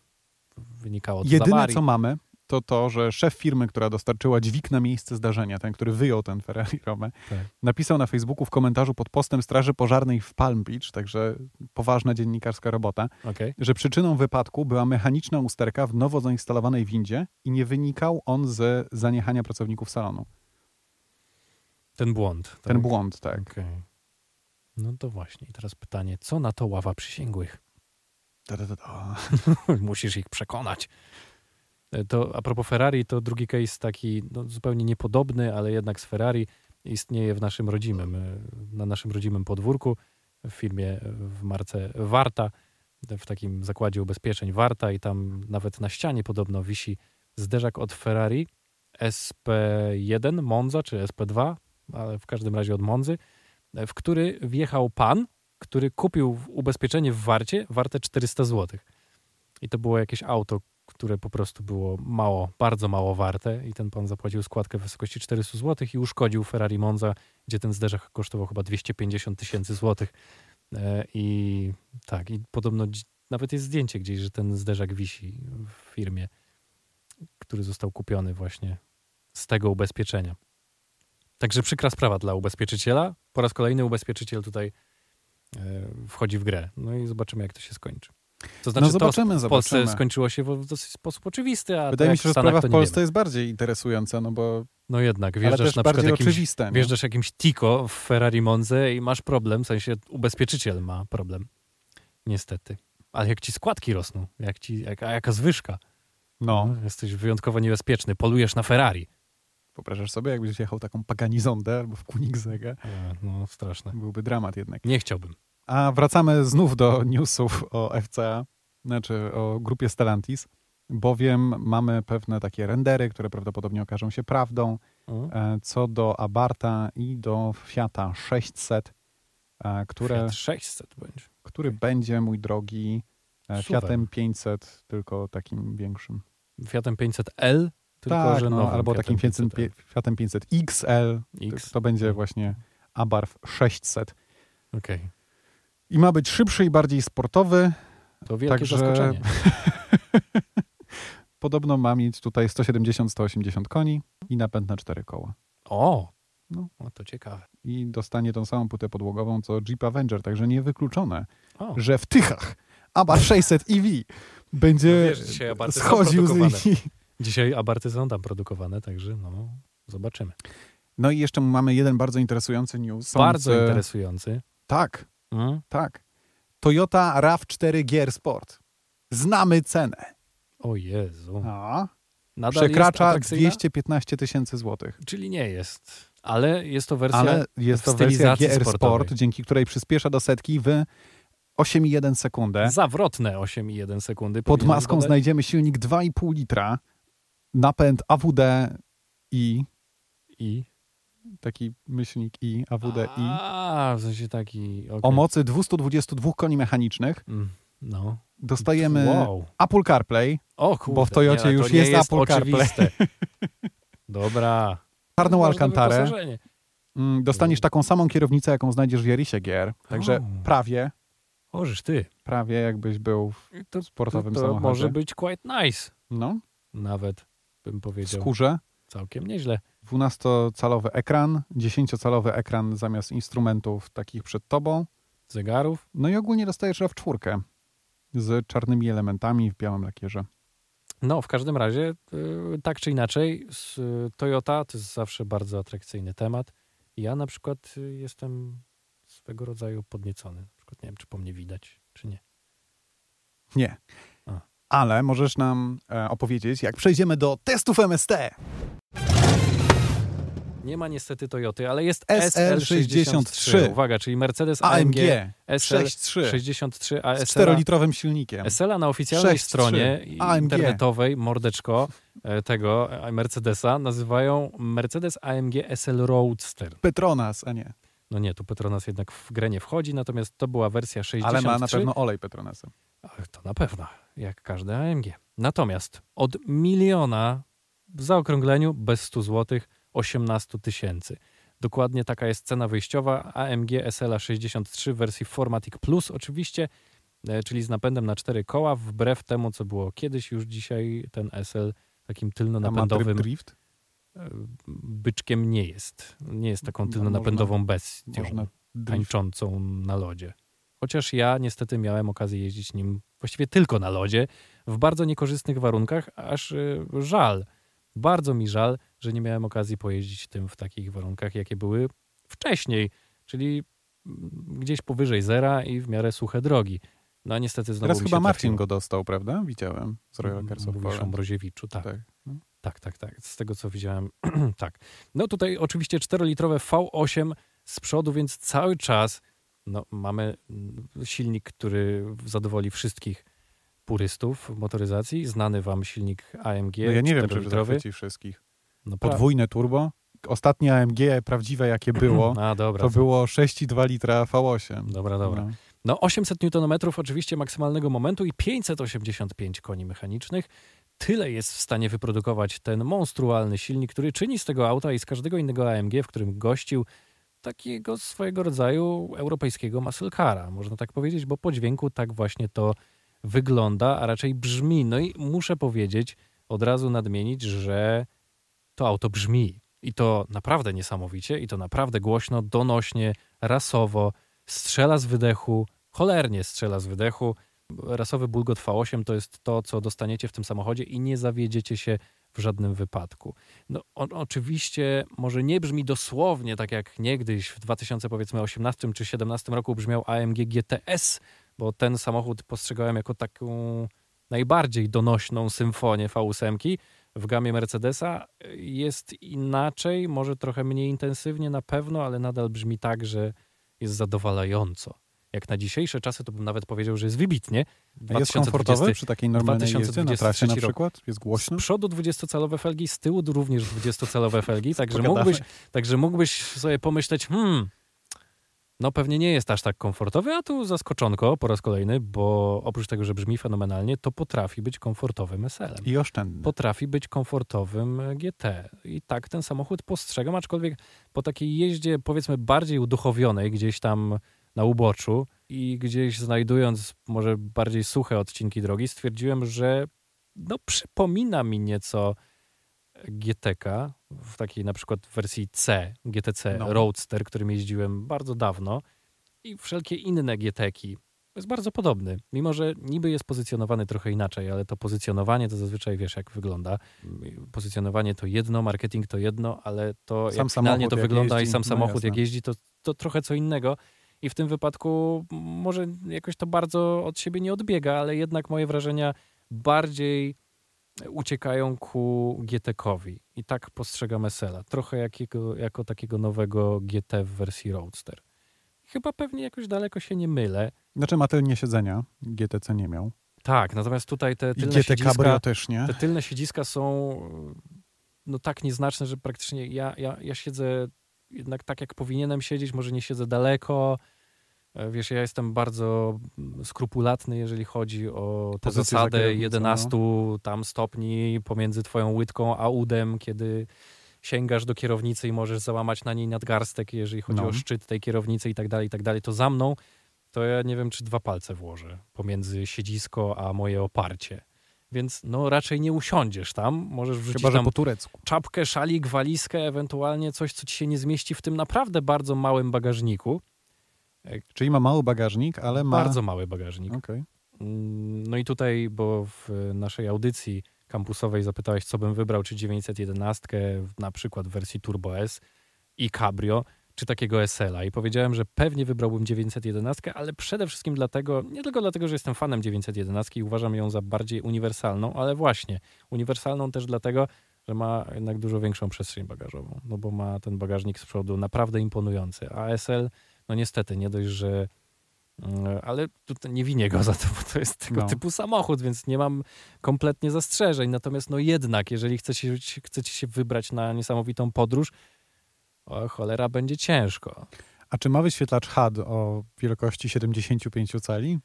Wynikało to Jedyne, co mamy, to to, że szef firmy, która dostarczyła dźwig na miejsce zdarzenia, ten, który wyjął ten Ferrari Romę, Tak. napisał na Facebooku w komentarzu pod postem Straży Pożarnej w Palm Beach, także poważna dziennikarska robota, Okej. że przyczyną wypadku była mechaniczna usterka w nowo zainstalowanej windzie i nie wynikał on z zaniechania pracowników salonu. Ten błąd. Ten tak? błąd, tak. Okej. No to właśnie. I teraz pytanie, co na to ława przysięgłych? Da, da, da. Musisz ich przekonać. E, To a propos Ferrari, to drugi case taki no, zupełnie niepodobny, ale jednak z Ferrari istnieje w naszym rodzimym, e, na naszym rodzimym podwórku w firmie, e, w marce Warta, w takim zakładzie ubezpieczeń Warta i tam nawet na ścianie podobno wisi zderzak od Ferrari SP1 Monza czy SP2, ale w każdym razie od Monzy, w który wjechał pan, który kupił ubezpieczenie w Warcie warte 400 zł. I to było jakieś auto, które po prostu było mało, bardzo mało warte i ten pan zapłacił składkę w wysokości 400 zł i uszkodził Ferrari Monza, gdzie ten zderzak kosztował chyba 250 tysięcy złotych. E, I tak, i podobno nawet jest zdjęcie gdzieś, że ten zderzak wisi w firmie, który został kupiony właśnie z tego ubezpieczenia. Także przykra sprawa dla ubezpieczyciela. Po raz kolejny ubezpieczyciel tutaj e, wchodzi w grę. No i zobaczymy, jak to się skończy. To znaczy, no zobaczymy, to w Polsce zobaczymy. skończyło się w dosyć sposób oczywisty, a Wydaje mi się, że sprawa w Polsce jest bardziej interesująca, no bo No jednak, wjeżdżasz na przykład jakimś, oczywiste. wjeżdżasz jakimś Tico w Ferrari Monze i masz problem, w sensie ubezpieczyciel ma problem. Niestety. Ale jak ci składki rosną, jak ci, jak, a jaka zwyżka. No, Jesteś wyjątkowo niebezpieczny, polujesz na Ferrari. wyobrażasz sobie, jakbyś jechał taką Paganizondę albo w Koenigsegge. E, No, straszne. Byłby dramat jednak. Nie chciałbym. A wracamy znów do newsów o FCA, znaczy o grupie Stellantis, bowiem mamy pewne takie rendery, które prawdopodobnie okażą się prawdą, e, co do Abarta i do Fiata 600, e, które, Fiat 600 będzie. który będzie, mój drogi, e, Super. Fiatem 500, tylko takim większym. Fiatem 500L, tylko tak, że no, albo takim Fiatem 500, Fiatem 500 XL, X. to będzie właśnie Abarth 600. Okej. I ma być szybszy i bardziej sportowy. To wielkie Także- zaskoczenie. Podobno ma mieć tutaj 170-180 koni i napęd na cztery koła. O! No. No to ciekawe. I dostanie tą samą płytę podłogową co Jeep Avenger, także niewykluczone, O, że w Tychach Abarth 600 EV będzie No wiesz, schodził z linii. Dzisiaj abarty są tam produkowane, także no, zobaczymy. No i jeszcze mamy jeden bardzo interesujący news. Bardzo interesujący. Tak, Mm? tak. Toyota RAV4 Gear Sport. Znamy cenę. O Jezu. A, Nadal jest przekracza atrakcyjna? 215 tysięcy złotych. Czyli nie jest. Ale jest to wersja Ale jest to wersja GR sportowej. Sport, dzięki której przyspiesza do setki w 8,1 sekundę. zawrotne 8,1 sekundy. Pod maską dodać. znajdziemy silnik 2,5 litra, napęd AWD i I. taki myślnik i AWD i A, w sensie taki. okej. o mocy 222 koni mechanicznych. Mm, No. Dostajemy Wow. Apple CarPlay, O kurde, Bo w Toyocie nie, no już jest jest Apple CarPlay. Dobra. czarną Ważne Alcantarę. Mm, Dostaniesz taką samą kierownicę, jaką znajdziesz w Jarisie GR. Także O. prawie, Ożysz ty. prawie jakbyś był w To, sportowym to, to samochodzie. może być quite nice. no, Nawet bym w powiedział. skórze. Całkiem nieźle. 12-calowy ekran, 10-calowy ekran zamiast instrumentów takich przed tobą. Zegarów. No i ogólnie dostajesz RAV4 z czarnymi elementami w białym lakierze. No, w każdym razie, y, tak czy inaczej, Toyota to jest zawsze bardzo atrakcyjny temat. Ja na przykład y, jestem swego rodzaju podniecony. Na przykład nie wiem, czy po mnie widać, czy nie. Nie. Ale możesz nam e, opowiedzieć, jak przejdziemy do testów MST. Nie ma niestety Toyoty, ale jest SL63. SL63. Uwaga, czyli Mercedes AMG, AMG SL 6.3 63 a z SL 4-litrowym silnikiem. SL na oficjalnej 6.3. stronie AMG. internetowej, mordeczko e, tego e, Mercedesa, nazywają Mercedes AMG SL Roadster. Petronas, a nie. No nie, tu Petronas jednak w grę nie wchodzi, natomiast to była wersja 63. Ale ma na pewno olej Petronasem. Ach, To na pewno, jak każde AMG. Natomiast od miliona w zaokrągleniu bez 100 zł 18 tysięcy. Dokładnie taka jest cena wyjściowa AMG SL 63 w wersji Formatic Plus oczywiście, e, czyli z napędem na cztery koła, wbrew temu, co było kiedyś, już dzisiaj ten SL takim ma tylnonapędowym drift? e, byczkiem nie jest. Nie jest taką No, tylnonapędową bestią tańczącą na lodzie. Chociaż ja niestety miałem okazję jeździć nim właściwie tylko na lodzie, w bardzo niekorzystnych warunkach, aż y, żal, bardzo mi żal, że nie miałem okazji pojeździć tym w takich warunkach, jakie były wcześniej, czyli gdzieś powyżej zera i w miarę suche drogi. No a niestety znowu Teraz chyba Marcin trafiło. go dostał, prawda? Widziałem z Royal Cars of Mówisz o. Mroziewiczu, tak. Tak. No. Tak, tak, tak. Z tego co widziałem, tak. No tutaj oczywiście 4-litrowe V8 z przodu, więc cały czas no, mamy mm, silnik, który zadowoli wszystkich purystów motoryzacji. Znany wam silnik AMG. No ja nie wiem, czy 4-litrowy. zachwyci wszystkich. No, pra- Podwójne turbo. Ostatnie AMG prawdziwe, jakie było, A, dobra. to było 6,2 litra V8. Dobra, dobra. No. No 800 Nm oczywiście maksymalnego momentu i 585 koni mechanicznych. Tyle jest w stanie wyprodukować ten monstrualny silnik, który czyni z tego auta i z każdego innego AMG, w którym gościł, takiego swojego rodzaju europejskiego muscle cara, można tak powiedzieć, bo po dźwięku tak właśnie to wygląda, a raczej brzmi. No i muszę powiedzieć, od razu nadmienić, że to auto brzmi. I to naprawdę niesamowicie, i to naprawdę głośno, donośnie, rasowo, strzela z wydechu, cholernie strzela z wydechu. Rasowy Bulgot V8 to jest to, co dostaniecie w tym samochodzie i nie zawiedziecie się w żadnym wypadku. No, on oczywiście może nie brzmi dosłownie tak jak niegdyś w 2018 czy 2017 roku brzmiał AMG GTS, bo ten samochód postrzegałem jako taką najbardziej donośną symfonię V8 w gamie Mercedesa. Jest inaczej, może trochę mniej intensywnie na pewno, ale nadal brzmi tak, że jest zadowalająco. Jak na dzisiejsze czasy, to bym nawet powiedział, że jest wybitnie. Jest komfortowy przy takiej normalnej jeździe na 2023 trasie na przykład? Jest głośno? Z przodu 20-calowe felgi, z tyłu również 20-calowe felgi, także mógłbyś, także mógłbyś sobie pomyśleć, hmm, no pewnie nie jest aż tak komfortowy, a tu zaskoczonko po raz kolejny, bo oprócz tego, że brzmi fenomenalnie, to potrafi być komfortowym SL-em. I oszczędny. Potrafi być komfortowym GT. I tak ten samochód postrzegam, aczkolwiek po takiej jeździe powiedzmy bardziej uduchowionej gdzieś tam na uboczu i gdzieś znajdując może bardziej suche odcinki drogi, stwierdziłem, że no przypomina mi nieco GTK w takiej na przykład wersji C, GTC No. Roadster, którym jeździłem bardzo dawno i wszelkie inne GTki. Jest bardzo podobny, mimo że niby jest pozycjonowany trochę inaczej, ale to pozycjonowanie to zazwyczaj wiesz jak wygląda. Pozycjonowanie to jedno, marketing to jedno, ale to Sam jak finalnie to wygląda jeździ, i sam no samochód jak jeździ, to, to trochę co innego. I w tym wypadku może jakoś to bardzo od siebie nie odbiega, ale jednak moje wrażenia bardziej uciekają ku GT-kowi. I tak postrzegam SL-a. Trochę jakiego, jako takiego nowego GT w wersji Roadster. Chyba pewnie jakoś daleko się nie mylę. Znaczy ma tylnie siedzenia. GTC nie miał. Tak, natomiast tutaj te tylne siedziska, też nie. te tylne siedziska są no tak nieznaczne, że praktycznie ja, ja, ja siedzę jednak tak, jak powinienem siedzieć, może nie siedzę daleko. E, Wiesz, ja jestem bardzo mm, skrupulatny, jeżeli chodzi o tę Pozycję zasadę kierownicą, 11 tam stopni pomiędzy twoją łydką a udem, kiedy sięgasz do kierownicy i możesz załamać na niej nadgarstek, jeżeli chodzi No. o szczyt tej kierownicy i tak dalej, i tak dalej, to za mną to ja nie wiem, czy dwa palce włożę pomiędzy siedzisko a moje oparcie. Więc no raczej nie usiądziesz tam, możesz wrzucić Chyba, tam po turecku. czapkę, szalik, walizkę, ewentualnie coś, co ci się nie zmieści w tym naprawdę bardzo małym bagażniku. Czyli ma mały bagażnik, ale ma... Bardzo mały bagażnik. Okej. Mm, No i tutaj, bo w naszej audycji kampusowej zapytałeś, co bym wybrał, czy 911, na przykład w wersji Turbo S i Cabrio, czy takiego SL-a. I powiedziałem, że pewnie wybrałbym 911, ale przede wszystkim dlatego, nie tylko dlatego, że jestem fanem 911 i uważam ją za bardziej uniwersalną, ale właśnie uniwersalną też dlatego, że ma jednak dużo większą przestrzeń bagażową, no bo ma ten bagażnik z przodu naprawdę imponujący, a SL, no niestety, nie dość, że Mm, ale tutaj nie winię go za to, bo to jest tego No. typu samochód, więc nie mam kompletnie zastrzeżeń. Natomiast no jednak, jeżeli chcecie, chcecie się wybrać na niesamowitą podróż, o cholera, będzie ciężko. A czy ma wyświetlacz HUD o wielkości 75 cali?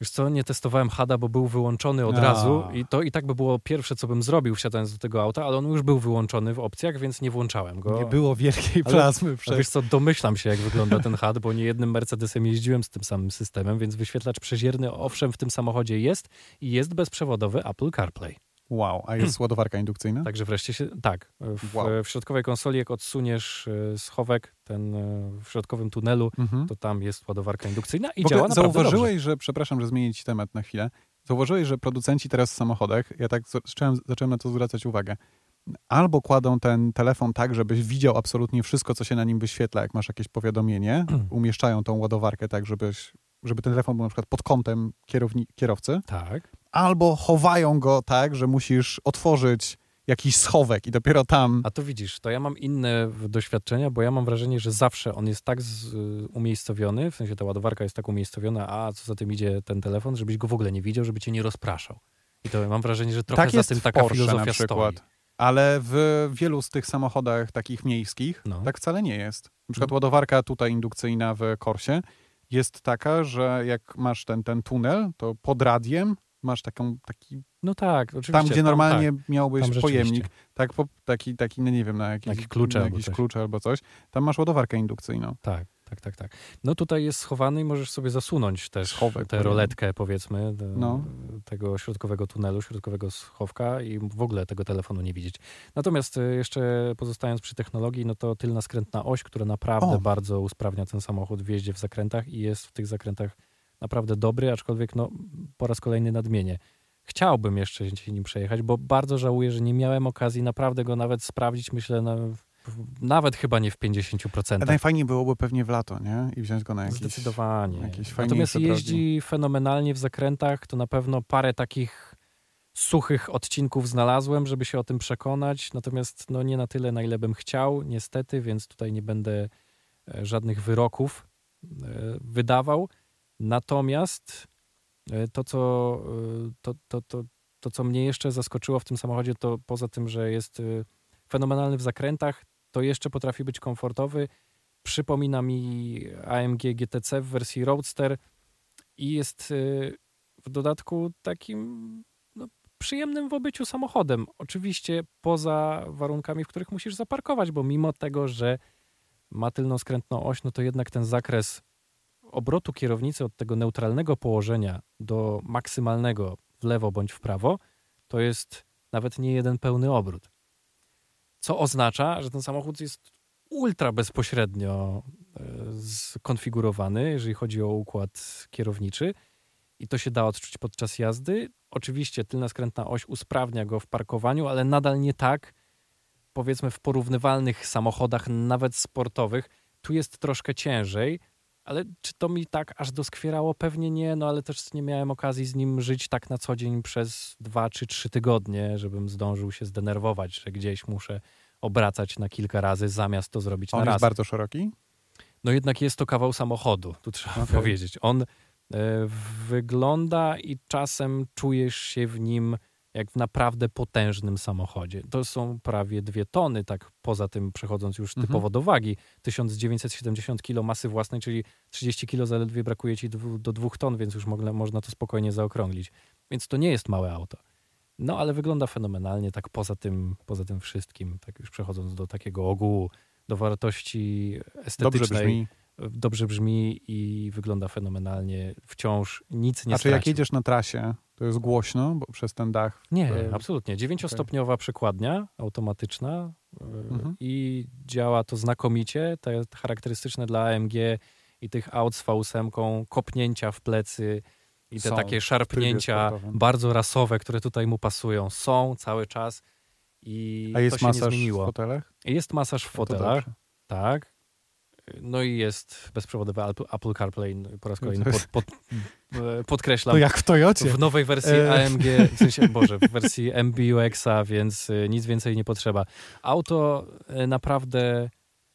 Wiesz co, nie testowałem HADA, bo był wyłączony od A. razu i to i tak by było pierwsze, co bym zrobił wsiadając do tego auta, ale on już był wyłączony w opcjach, więc nie włączałem go. Nie było wielkiej Ale- plazmy A przed... wiesz co, domyślam się, jak wygląda ten HUD, bo nie jednym Mercedesem jeździłem z tym samym systemem, więc wyświetlacz przezierny owszem w tym samochodzie jest i jest bezprzewodowy Apple CarPlay. Wow, a jest ładowarka indukcyjna? Także wreszcie się, tak, w, Wow. w środkowej konsoli jak odsuniesz e, schowek, ten e, w środkowym tunelu, Mhm. to tam jest ładowarka indukcyjna i w działa naprawdę zauważyłeś, dobrze. że, przepraszam, że zmienię ci temat na chwilę, zauważyłeś, że producenci teraz w samochodach, ja tak zacząłem, zacząłem na to zwracać uwagę, albo kładą ten telefon tak, żebyś widział absolutnie wszystko, co się na nim wyświetla, jak masz jakieś powiadomienie, umieszczają tą ładowarkę tak, żebyś, żeby ten telefon był na przykład pod kątem kierowni, kierowcy, Tak. Albo chowają go tak, że musisz otworzyć jakiś schowek i dopiero tam... A to widzisz, to ja mam inne doświadczenia, bo ja mam wrażenie, że zawsze on jest tak z, umiejscowiony, w sensie ta ładowarka jest tak umiejscowiona, a co za tym idzie ten telefon, żebyś go w ogóle nie widział, żeby cię nie rozpraszał. I to mam wrażenie, że trochę tak za tym taka Porsche filozofia na przykład. stoi. Ale w wielu z tych samochodach takich miejskich No. tak wcale nie jest. Na przykład No. ładowarka tutaj indukcyjna w Korsie jest taka, że jak masz ten, ten tunel, to pod radiem masz taką, taki, No tak, oczywiście. tam gdzie normalnie tak, miałbyś tam pojemnik, tak, po, taki, taki, no nie wiem, na jakieś, klucze na albo jakieś coś. klucze albo coś, tam masz ładowarkę indukcyjną. Tak, tak, tak, tak. No tutaj jest schowany i możesz sobie zasunąć też Schowek, tę roletkę, powiedzmy, No. tego środkowego tunelu, środkowego schowka i w ogóle tego telefonu nie widzieć. Natomiast e, jeszcze pozostając przy technologii, no to tylna skrętna oś, która naprawdę O. bardzo usprawnia ten samochód w jeździe w zakrętach i jest w tych zakrętach naprawdę dobry, aczkolwiek no po raz kolejny nadmienię. Chciałbym jeszcze się nim przejechać, bo bardzo żałuję, że nie miałem okazji naprawdę go nawet sprawdzić, myślę, na, nawet chyba nie w 50%. A najfajniej byłoby pewnie w lato, nie? I wziąć go na jakiś... Zdecydowanie. jakieś Natomiast jeździ fenomenalnie w zakrętach, to na pewno parę takich suchych odcinków znalazłem, żeby się o tym przekonać. Natomiast no, nie na tyle, na ile bym chciał, niestety, więc tutaj nie będę e, żadnych wyroków e, wydawał. Natomiast e, to, co, e, to, to, to, to, co mnie jeszcze zaskoczyło w tym samochodzie, to poza tym, że jest e, fenomenalny w zakrętach, to jeszcze potrafi być komfortowy. Przypomina mi AMG GTC w wersji Roadster i jest w dodatku takim no, przyjemnym w obyciu samochodem. Oczywiście poza warunkami, w których musisz zaparkować, bo mimo tego, że ma tylną skrętną oś, no to jednak ten zakres obrotu kierownicy od tego neutralnego położenia do maksymalnego w lewo bądź w prawo, to jest nawet nie jeden pełny obrót. Co oznacza, że ten samochód jest ultra bezpośrednio e, skonfigurowany, jeżeli chodzi o układ kierowniczy i to się da odczuć podczas jazdy. Oczywiście tylna skrętna oś usprawnia go w parkowaniu, ale nadal nie tak, powiedzmy w porównywalnych samochodach, nawet sportowych. Tu jest troszkę ciężej, ale czy to mi tak aż doskwierało? Pewnie nie, no ale też nie miałem okazji z nim żyć tak na co dzień przez dwa czy trzy tygodnie, żebym zdążył się zdenerwować, że gdzieś muszę obracać na kilka razy, zamiast to zrobić On na jest raz. bardzo szeroki? No jednak jest to kawał samochodu, tu trzeba Okej. powiedzieć. On e, wygląda i czasem czujesz się w nim jak w naprawdę potężnym samochodzie. To są prawie dwie tony, tak poza tym przechodząc już Mhm. typowo do wagi. 1970 kg masy własnej, czyli 30 kg zaledwie brakuje ci do dwóch ton, więc już mogla, można to spokojnie zaokrąglić. Więc to nie jest małe auto. No ale wygląda fenomenalnie, tak poza tym, poza tym wszystkim, tak już przechodząc do takiego ogółu, do wartości estetycznej Dobrze brzmi. dobrze brzmi i wygląda fenomenalnie. Wciąż nic nie A czy jak stracił. jedziesz na trasie, to jest głośno, bo przez ten dach... Nie, e, absolutnie. Dziewięciostopniowa przekładnia automatyczna e, Mhm. i działa to znakomicie. Te charakterystyczne dla AMG i tych aut z V8, kopnięcia w plecy i te Są takie w szarpnięcia bardzo rasowe, które tutaj mu pasują, są cały czas i A jest to się nie masaż w zmieniło. fotelach? Jest masaż w No to fotelach. Tak. No i jest bezprzewodowy Apple- CarPlay. no Po raz kolejny pod, pod, e, podkreślam. To jak w Toyocie. W nowej wersji E. AMG, w sensie, Boże, w wersji MBUX-a, więc y, nic więcej nie potrzeba. Auto naprawdę,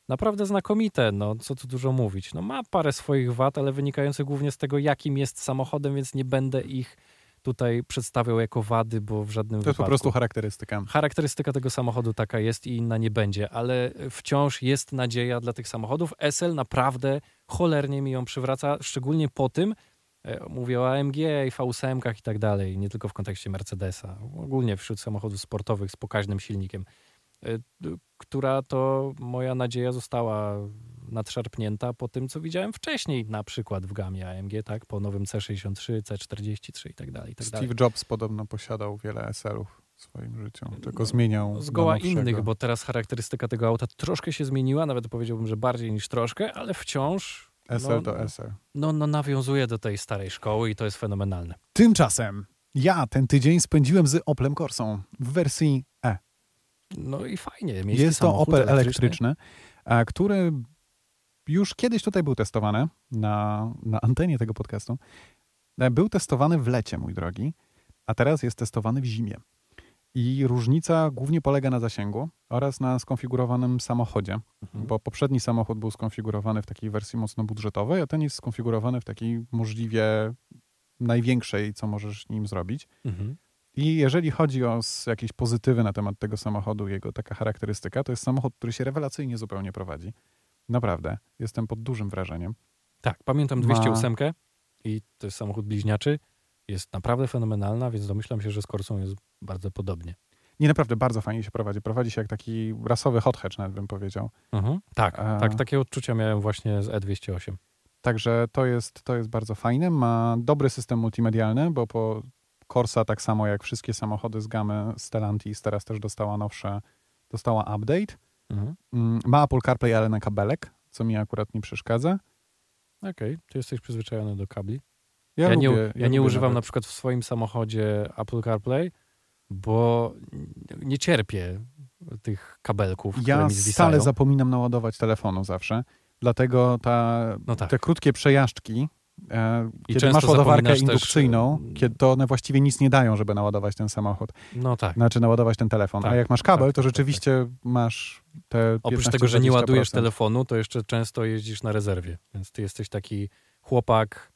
naprawdę znakomite, no co tu dużo mówić. No ma parę swoich wad, ale wynikających głównie z tego, jakim jest samochodem, więc nie będę ich tutaj przedstawiał jako wady, bo w żadnym To jest po prostu charakterystyka. Charakterystyka tego samochodu taka jest i inna nie będzie, ale wciąż jest nadzieja dla tych samochodów. SL naprawdę cholernie mi ją przywraca, szczególnie po tym, e, mówię o AMG i V8 i tak dalej, nie tylko w kontekście Mercedesa, ogólnie wśród samochodów sportowych z pokaźnym silnikiem, e, która to moja nadzieja została nadszarpnięta po tym, co widziałem wcześniej, na przykład w gamie AMG, tak, po nowym C63, C43 i tak dalej, i tak dalej. Steve Jobs podobno posiadał wiele SL-ów w swoim życiu, tylko zmieniał Zgoła innych, bo teraz charakterystyka tego auta troszkę się zmieniła, nawet powiedziałbym, że bardziej niż troszkę, ale wciąż SL no, to SL. no, no nawiązuje do tej starej szkoły i to jest fenomenalne. Tymczasem ja ten tydzień spędziłem z Oplem Corsą w wersji E. No i fajnie. Jest to Opel elektryczny, elektryczny który już kiedyś tutaj był testowany na, na antenie tego podcastu. E, był testowany w lecie, mój drogi, a teraz jest testowany w zimie. I różnica głównie polega na zasięgu oraz na skonfigurowanym samochodzie, mhm. bo poprzedni samochód był skonfigurowany w takiej wersji mocno budżetowej, a ten jest skonfigurowany w takiej możliwie największej, co możesz nim zrobić. Mhm. I jeżeli chodzi o jakieś pozytywy na temat tego samochodu, jego taka charakterystyka, to jest samochód, który się rewelacyjnie zupełnie prowadzi. Naprawdę, jestem pod dużym wrażeniem. Tak, pamiętam 208 Ma... i to jest samochód bliźniaczy. Jest naprawdę fenomenalna, więc domyślam się, że z Corsą jest bardzo podobnie. Nie, naprawdę bardzo fajnie się prowadzi. Prowadzi się jak taki rasowy hot hatch, nawet bym powiedział. Mhm. Tak, A... tak, takie odczucia miałem właśnie z E208. Także to jest, to jest bardzo fajne. Ma dobry system multimedialny, bo po Corsa tak samo jak wszystkie samochody z gamy Stellantis teraz też dostała nowsze, dostała update. Mhm. Mm, ma Apple CarPlay, ale na kabelek, co mi akurat nie przeszkadza. Okej, okay. ty jesteś przyzwyczajony do kabli. Ja, ja lubię, nie, ja, ja nie używam nawet. na przykład w swoim samochodzie Apple CarPlay, bo nie cierpię tych kabelków, ja które mi zwisają. stale zapominam naładować telefonu zawsze. Dlatego ta, no tak. te krótkie przejażdżki, e, I kiedy masz ładowarkę indukcyjną, też... kiedy to one właściwie nic nie dają, żeby naładować ten samochód. No tak. Znaczy naładować ten telefon. Tak, A jak masz kabel, tak, to tak, tak, rzeczywiście masz te Oprócz tego, że nie ładujesz telefonu, to jeszcze często jeździsz na rezerwie. Więc ty jesteś taki chłopak,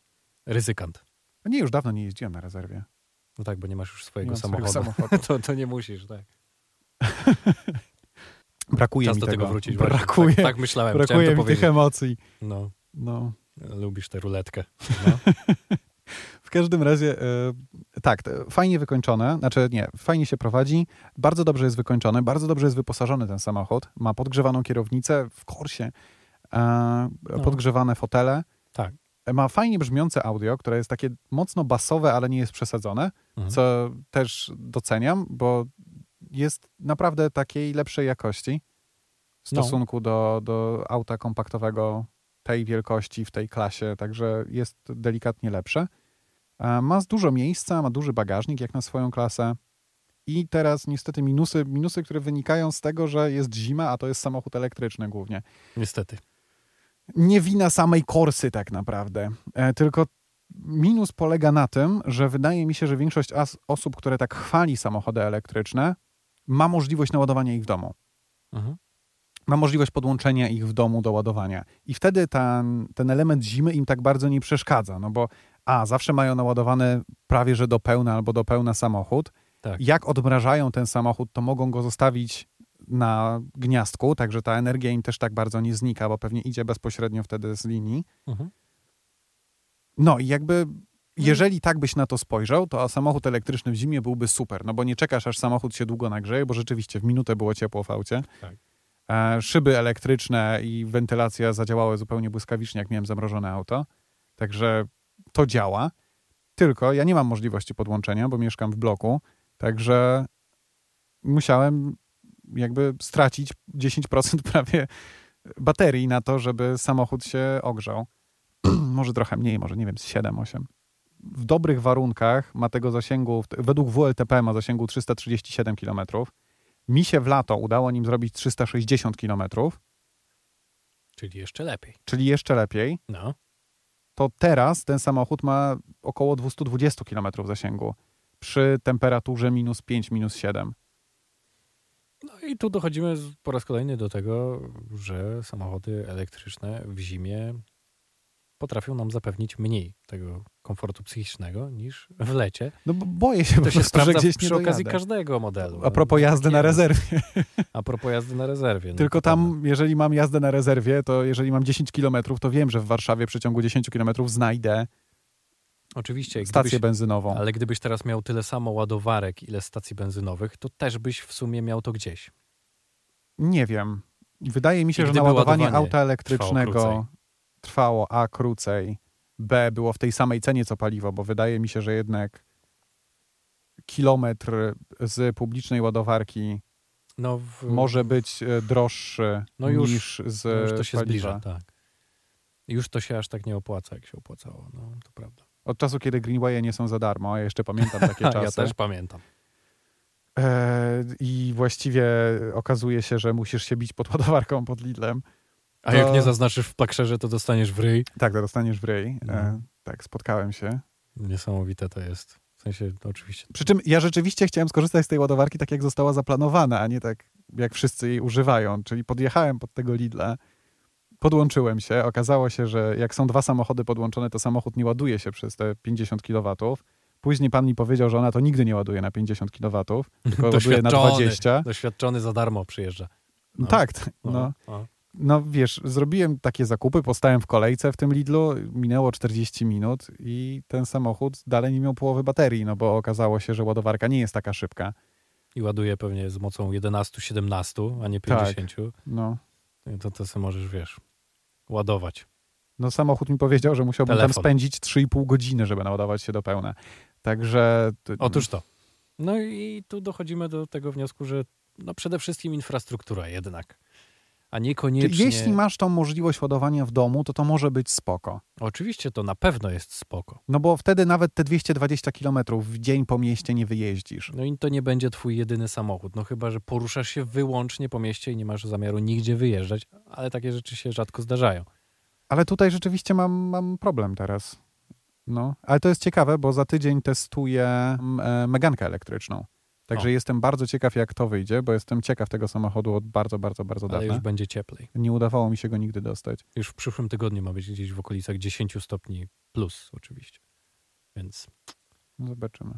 ryzykant. Nie, już dawno nie jeździłem na rezerwie. No tak, bo nie masz już swojego samochodu. Swojego samochodu. to, to nie musisz, tak. Brakuje Czas mi do tego. tego wrócić. Brakuje, tak, tak myślałem. Brakuje mi tych emocji. No. no. Lubisz tę ruletkę. No. w każdym razie, e, tak, fajnie wykończone, znaczy nie, fajnie się prowadzi, bardzo dobrze jest wykończony, bardzo dobrze jest wyposażony ten samochód, ma podgrzewaną kierownicę w korsie, e, no. podgrzewane fotele. Tak. Ma fajnie brzmiące audio, które jest takie mocno basowe, ale nie jest przesadzone, mhm. co też doceniam, bo jest naprawdę takiej lepszej jakości w no. stosunku no. do, do auta kompaktowego tej wielkości w tej klasie, także jest delikatnie lepsze. Ma dużo miejsca, ma duży bagażnik jak na swoją klasę. I teraz niestety minusy, minusy, które wynikają z tego, że jest zima, a to jest samochód elektryczny głównie. Niestety. Nie wina samej Korsy tak naprawdę, e, tylko minus polega na tym, że wydaje mi się, że większość osób, które tak chwali samochody elektryczne, ma możliwość naładowania ich w domu. Mhm. Ma możliwość podłączenia ich w domu do ładowania. I wtedy ten, ten element zimy im tak bardzo nie przeszkadza, no bo a, zawsze mają naładowany prawie że do pełna albo do pełna samochód. Tak. Jak odmrażają ten samochód, to mogą go zostawić na gniazdku, także ta energia im też tak bardzo nie znika, bo pewnie idzie bezpośrednio wtedy z linii. Mhm. No i jakby no jeżeli tak byś na to spojrzał, to samochód elektryczny w zimie byłby super, no bo nie czekasz, aż samochód się długo nagrzeje, bo rzeczywiście w minutę było ciepło w aucie. Tak. E, szyby elektryczne i wentylacja zadziałały zupełnie błyskawicznie, jak miałem zamrożone auto. Także to działa. Tylko ja nie mam możliwości podłączenia, bo mieszkam w bloku, także musiałem jakby stracić 10% prawie baterii na to, żeby samochód się ogrzał. może trochę mniej, może nie wiem, 7-8 w dobrych warunkach ma tego zasięgu, według WLTP ma zasięgu 337 km. Mi się w lato udało nim zrobić 360 km. Czyli jeszcze lepiej. Czyli jeszcze lepiej. No. To teraz ten samochód ma około 220 km zasięgu przy temperaturze minus 5, minus 7. No i tu dochodzimy po raz kolejny do tego, że samochody elektryczne w zimie potrafią nam zapewnić mniej tego komfortu psychicznego niż w lecie. No bo boję się, to się prostu, że gdzieś przy okazji każdego modelu. A propos jazdy na rezerwie. A propos jazdy na rezerwie. No Tylko tam, jeżeli mam jazdę na rezerwie, to jeżeli mam 10 km, to wiem, że w Warszawie w przeciągu 10 km znajdę Oczywiście. Stację gdybyś, benzynową. Ale gdybyś teraz miał tyle samo ładowarek, ile stacji benzynowych, to też byś w sumie miał to gdzieś. Nie wiem. Wydaje mi się, że naładowanie auta elektrycznego trwało A krócej, B było w tej samej cenie co paliwo, bo wydaje mi się, że jednak kilometr z publicznej ładowarki no w... może być e, droższy no już, niż z no już to się paliwa. zbliża, tak. Już to się aż tak nie opłaca, jak się opłacało, no to prawda. Od czasu, kiedy Greenwaye nie są za darmo, ja jeszcze pamiętam takie czasy. ja też pamiętam. E, I właściwie okazuje się, że musisz się bić pod ładowarką pod Lidlem. A To- jak nie zaznaczysz w plakszerze, to dostaniesz w ryj. Tak, to dostaniesz w ryj. No. E, tak, spotkałem się. Niesamowite to jest. W sensie, no oczywiście. Przy czym ja rzeczywiście chciałem skorzystać z tej ładowarki tak, jak została zaplanowana, a nie tak, jak wszyscy jej używają. Czyli podjechałem pod tego Lidla, podłączyłem się. Okazało się, że jak są dwa samochody podłączone, to samochód nie ładuje się przez te 50 kW. Później pan mi powiedział, że ona to nigdy nie ładuje na 50 kW, tylko ładuje na Doświadczony. 20. Doświadczony za darmo przyjeżdża. No. Tak, t- no. no. No wiesz, zrobiłem takie zakupy, postałem w kolejce w tym Lidlu, minęło 40 minut i ten samochód dalej nie miał połowy baterii, no bo okazało się, że ładowarka nie jest taka szybka. I ładuje pewnie z mocą 11-17, a nie Tak. 50. No, I To, to sobie możesz, wiesz, ładować. no samochód mi powiedział, że musiałbym Telefon. tam spędzić 3,5 godziny, żeby naładować się do pełna. Także... Otóż to. No i tu dochodzimy do tego wniosku, że no przede wszystkim infrastruktura jednak, a niekoniecznie... Jeśli masz tą możliwość ładowania w domu, to to może być spoko. Oczywiście to na pewno jest spoko. No bo wtedy nawet te 220 km w dzień po mieście nie wyjeździsz. No i to nie będzie twój jedyny samochód, no chyba, że poruszasz się wyłącznie po mieście i nie masz zamiaru nigdzie wyjeżdżać, ale takie rzeczy się rzadko zdarzają. Ale tutaj rzeczywiście mam, mam problem teraz. No, ale to jest ciekawe, bo za tydzień testuję mm, e, Megankę elektryczną. Także O. jestem bardzo ciekaw, jak to wyjdzie, bo jestem ciekaw tego samochodu od bardzo, bardzo, bardzo Ale dawna. już będzie cieplej. Nie udawało mi się go nigdy dostać. Już w przyszłym tygodniu ma być gdzieś w okolicach 10 stopni plus oczywiście. Więc No, zobaczymy.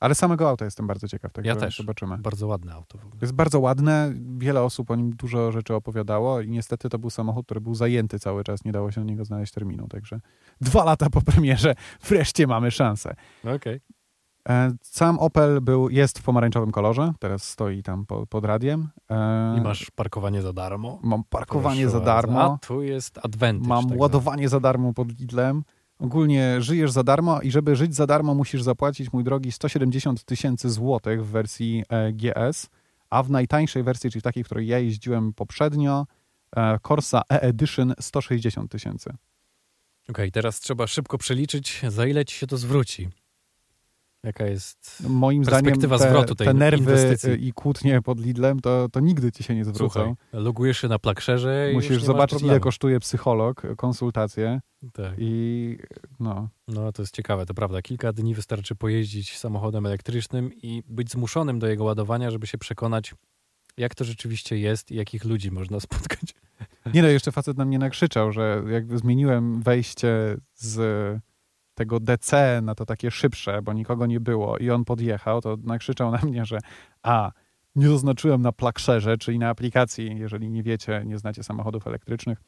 Ale samego auta jestem bardzo ciekaw. Także Ja też. Zobaczymy. bardzo ładne auto w ogóle. Jest bardzo ładne, wiele osób o nim dużo rzeczy opowiadało i niestety to był samochód, który był zajęty cały czas, nie dało się na niego znaleźć terminu, także dwa lata po premierze wreszcie mamy szansę. No Okej. E, Sam Opel był, jest w pomarańczowym kolorze, teraz stoi tam po, pod radiem. E, I masz parkowanie za darmo. Mam parkowanie Proszę za darmo, A tu jest advantage. mam tak ładowanie za darmo pod Lidlem. Ogólnie żyjesz za darmo i żeby żyć za darmo musisz zapłacić, mój drogi, 170 tysięcy złotych w wersji e, GS, a w najtańszej wersji, czyli takiej, w której ja jeździłem poprzednio, e, Corsa E-Edition 160 tysięcy. Okej, teraz trzeba szybko przeliczyć, za ile ci się to zwróci. Jaka jest... Moim zdaniem Perspektywa te, zwrotu tej te nerwy inwestycji. i kłótnie pod Lidlem, to, to nigdy ci się nie zwrócą. Słuchaj, logujesz się na plakszerze i Musisz zobaczyć, ile kosztuje psycholog, konsultacje Tak. i no, No to jest ciekawe, to prawda. Kilka dni wystarczy pojeździć samochodem elektrycznym i być zmuszonym do jego ładowania, żeby się przekonać, jak to rzeczywiście jest i jakich ludzi można spotkać. Nie no, jeszcze facet na mnie nakrzyczał, że jakby zmieniłem wejście z tego DC na to takie szybsze, bo nikogo nie było i on podjechał, to nakrzyczał na mnie, że a, nie zaznaczyłem na plakszerze, czyli na aplikacji, jeżeli nie wiecie, nie znacie samochodów elektrycznych,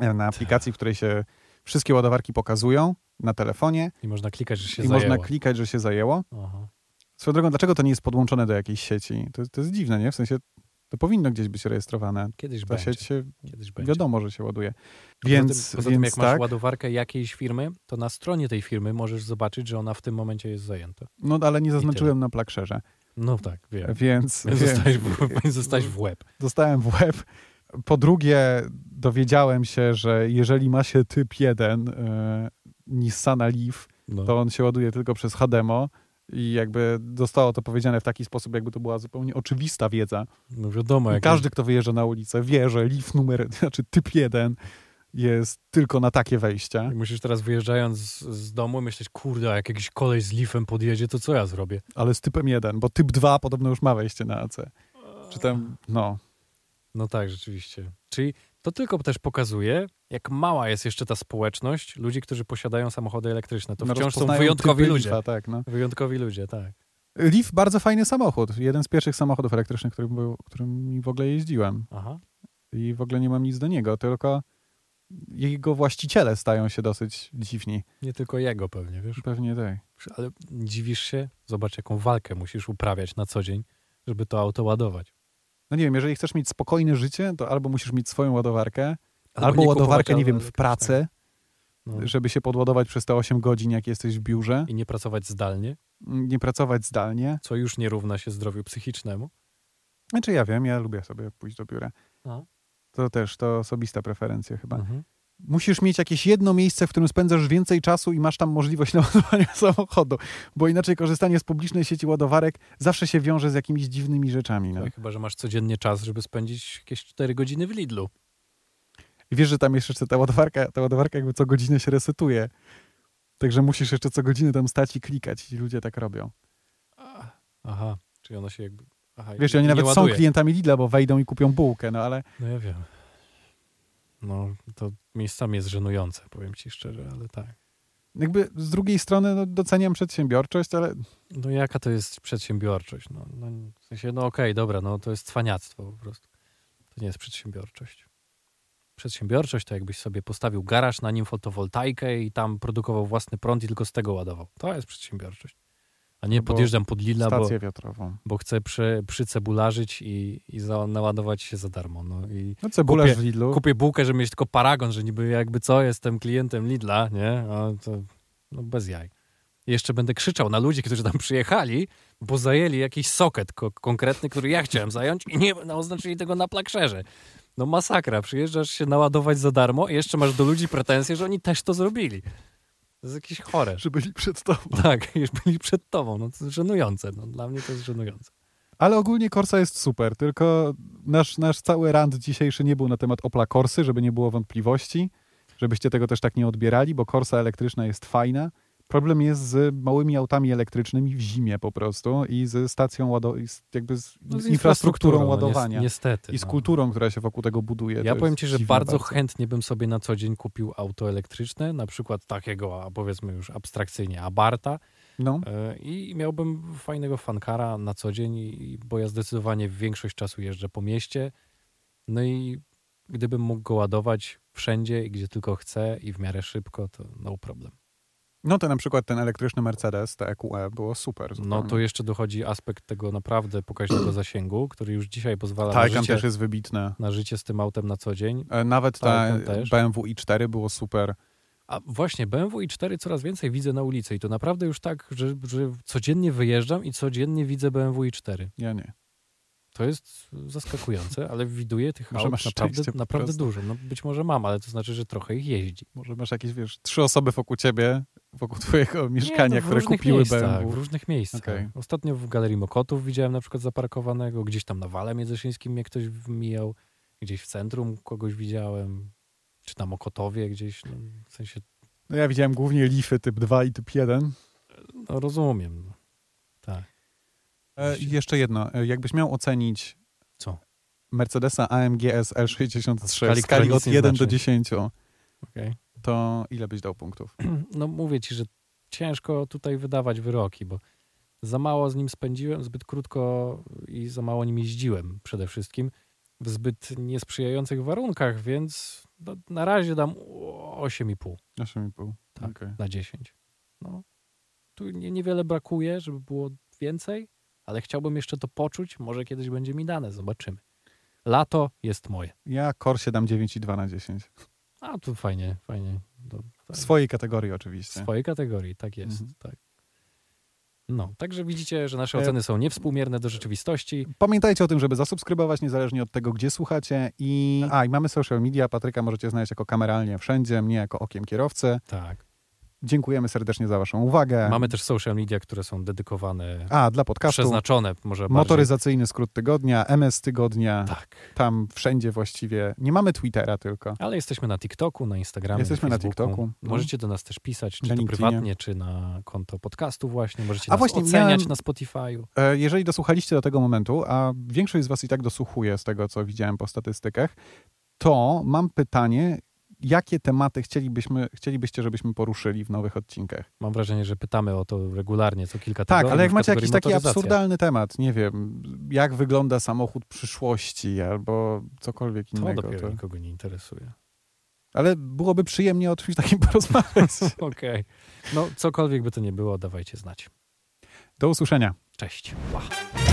e, na aplikacji, w której się wszystkie ładowarki pokazują na telefonie I można klikać, że się i zajęło. można klikać, że się zajęło. Aha. Swoją drogą, dlaczego to nie jest podłączone do jakiejś sieci? To, to jest dziwne, nie? W sensie to powinno gdzieś być rejestrowane. Kiedyś Ta będzie. sieć się Kiedyś będzie. wiadomo, że się ładuje. Poza Więc, tym, poza więc tym jak masz tak, ładowarkę jakiejś firmy, to na stronie tej firmy możesz zobaczyć, że ona w tym momencie jest zajęta. no ale nie zaznaczyłem na plakszerze, No tak, wiem. więc, Więc zostałeś w, zostałeś w łeb. dostałem w łeb. Po drugie, dowiedziałem się, że jeżeli ma się typ 1 e, Nissana Leaf, No. to on się ładuje tylko przez HDMO i jakby zostało to powiedziane w taki sposób, jakby to była zupełnie oczywista wiedza. no wiadomo, jak każdy, kto wyjeżdża na ulicę, wie, że Leaf numer, znaczy typ 1 jest tylko na takie wejścia. Jak musisz teraz wyjeżdżając z, z domu myśleć, kurde, jak jakiś kolej z lifem podjedzie, to co ja zrobię? ale z typem 1, bo typ 2 podobno już ma wejście na AC. Czy tam, no, No tak, rzeczywiście. Czyli to tylko też pokazuje, jak mała jest jeszcze ta społeczność ludzi, którzy posiadają samochody elektryczne. To no wciąż są wyjątkowi ludzie. Leafa, tak, no. Wyjątkowi ludzie, tak. Leaf bardzo fajny samochód. Jeden z pierwszych samochodów elektrycznych, którym, był, którym w ogóle jeździłem. Aha. I w ogóle nie mam nic do niego, tylko jego właściciele stają się dosyć dziwni. Nie tylko jego pewnie, wiesz. Pewnie tak. Ale dziwisz się? Zobacz, jaką walkę musisz uprawiać na co dzień, żeby to auto ładować. No nie wiem, jeżeli chcesz mieć spokojne życie, to albo musisz mieć swoją ładowarkę, albo, nie kupować ładowarkę, nie wiem, w elektrycznego. pracy, No. żeby się podładować przez te 8 godzin, jak jesteś w biurze. I nie pracować zdalnie, Nie pracować zdalnie. co już nie równa się zdrowiu psychicznemu. Znaczy ja wiem, ja lubię sobie pójść do biura. A. To też, to osobista preferencja chyba. Mhm. Musisz mieć jakieś jedno miejsce, w którym spędzasz więcej czasu i masz tam możliwość naładowania samochodu, bo inaczej korzystanie z publicznej sieci ładowarek zawsze się wiąże z jakimiś dziwnymi rzeczami. No. No, chyba, że masz codziennie czas, żeby spędzić jakieś 4 godziny w Lidlu. I wiesz, że tam jeszcze ta ładowarka, ta ładowarka jakby co godzinę się resetuje. Także musisz jeszcze co godzinę tam stać i klikać i ludzie tak robią. Aha, czyli ona się jakby... Aha, Wiesz, oni nawet ładuje. są klientami Lidla, bo wejdą i kupią bułkę, no ale No ja wiem. No, to miejscami jest żenujące, powiem ci szczerze, ale tak. jakby z drugiej strony no, doceniam przedsiębiorczość, ale No jaka to jest przedsiębiorczość? No, no w sensie, no okej, dobra, no to jest cwaniactwo po prostu. To nie jest przedsiębiorczość. Przedsiębiorczość to jakbyś sobie postawił garaż, na nim fotowoltaikę i tam produkował własny prąd i tylko z tego ładował. To jest przedsiębiorczość. A nie No podjeżdżam pod Lidla, bo, wiatrową. bo chcę przy, przycebularzyć i, i za, naładować się za darmo. No i No cebularz Kupię- w Lidlu. kupię bułkę, żeby mieć tylko paragon, że niby jakby co, jestem klientem Lidla, nie? A to no bez jaj. I Jeszcze będę krzyczał na ludzi, którzy tam przyjechali, bo zajęli jakiś soket ko- konkretny, który ja chciałem zająć i nie no, oznaczyli tego na plakrze. No masakra, przyjeżdżasz się naładować za darmo i jeszcze masz do ludzi pretensje, że oni też to zrobili. To jest jakieś chore. że byli przed tobą. Tak, już byli przed tobą. No to jest żenujące. No, dla mnie to jest żenujące. Ale ogólnie Corsa jest super, tylko nasz, nasz cały rant dzisiejszy nie był na temat Opla Corsy, żeby nie było wątpliwości, żebyście tego też tak nie odbierali, bo Corsa elektryczna jest fajna. Problem jest z małymi autami elektrycznymi w zimie po prostu i ze stacją ładowania, jakby z, No, z infrastrukturą no, ładowania nies- niestety. i z no. kulturą, która się wokół tego buduje. Ja To powiem ci, że dziwne bardzo, chętnie bym sobie na co dzień kupił auto elektryczne, na przykład takiego, a powiedzmy już abstrakcyjnie, Abarta No. e, i miałbym fajnego fankara na co dzień, bo ja zdecydowanie większość czasu jeżdżę po mieście. No i gdybym mógł go ładować wszędzie i gdzie tylko chcę i w miarę szybko, to no problem. No to na przykład ten elektryczny Mercedes, te EQE, było super. No zupełnie. to jeszcze dochodzi aspekt tego naprawdę pokaźnego zasięgu, który już dzisiaj pozwala na Taycan życie, też jest wybitne. na życie z tym autem na co dzień. E, Nawet ta też. BMW i4 było super. A właśnie, BMW i4 coraz więcej widzę na ulicy i to naprawdę już tak, że, że codziennie wyjeżdżam i codziennie widzę BMW i4. Ja nie. To jest zaskakujące, ale widuję tych Może aut masz naprawdę, naprawdę dużo. No być może mam, ale to znaczy, że trochę ich jeździ. Może masz jakieś, wiesz, trzy osoby wokół ciebie, wokół twojego mieszkania, Nie, no które kupiły miejscach, BMW. W różnych miejscach. Okej. Ostatnio w Galerii Mokotów widziałem na przykład zaparkowanego, gdzieś tam na Wale Międzyszyńskim mnie ktoś mijał, gdzieś w centrum kogoś widziałem, czy na Mokotowie gdzieś, no, w sensie, No ja widziałem głównie Leafy typ 2 i typ 1. no rozumiem. E, jeszcze jedno. E, Jakbyś miał ocenić Co? Mercedesa AMG SL63 w skali, od nic nie 1 do znaczy. 10, Okej. to ile byś dał punktów? no mówię ci, że ciężko tutaj wydawać wyroki, bo za mało z nim spędziłem, zbyt krótko i za mało nim jeździłem przede wszystkim w zbyt niesprzyjających warunkach, więc no, na razie dam 8,5 8,5. Tak. Okej. na 10. No, tu nie, niewiele brakuje, żeby było więcej, ale chciałbym jeszcze to poczuć, może kiedyś będzie mi dane, zobaczymy. Lato jest moje. Ja Corsie dam 9,2 na 10. A tu fajnie, fajnie. To, W tak. swojej kategorii W oczywiście. swojej kategorii, tak jest. Mhm. Tak. No, także widzicie, że nasze E, oceny są niewspółmierne do rzeczywistości. Pamiętajcie o tym, żeby zasubskrybować niezależnie od tego, gdzie słuchacie. I, a, i mamy social media. Patryka możecie znaleźć jako kameralnie wszędzie, mnie jako okiem kierowcy. Tak. Dziękujemy serdecznie za waszą uwagę. Mamy też social media, które są dedykowane, A, dla podcastu. przeznaczone może bardziej. Motoryzacyjny skrót tygodnia, MS tygodnia, Tak. tam wszędzie właściwie. Nie mamy Twittera tylko. Ale jesteśmy na TikToku, na Instagramie. Jesteśmy na Facebooku. TikToku, no. Możecie do nas też pisać, czy Na to prywatnie, czy na konto podcastu właśnie. Możecie A nas właśnie, oceniać miałem- na Spotify'u. E, Jeżeli dosłuchaliście do tego momentu, a większość z was i tak dosłuchuje z tego, co widziałem po statystykach, to mam pytanie, jakie tematy chcielibyśmy, chcielibyście, żebyśmy poruszyli w nowych odcinkach? Mam wrażenie, że pytamy o to regularnie, co kilka Tak, tygodni. ale jak macie jakiś taki absurdalny temat, nie wiem, jak wygląda samochód przyszłości albo cokolwiek To innego. dopiero To... nikogo nie interesuje. Ale byłoby przyjemnie o czymś takim porozmawiać. Okej. No, cokolwiek by to nie było, dawajcie znać. Do usłyszenia. Cześć. Pa.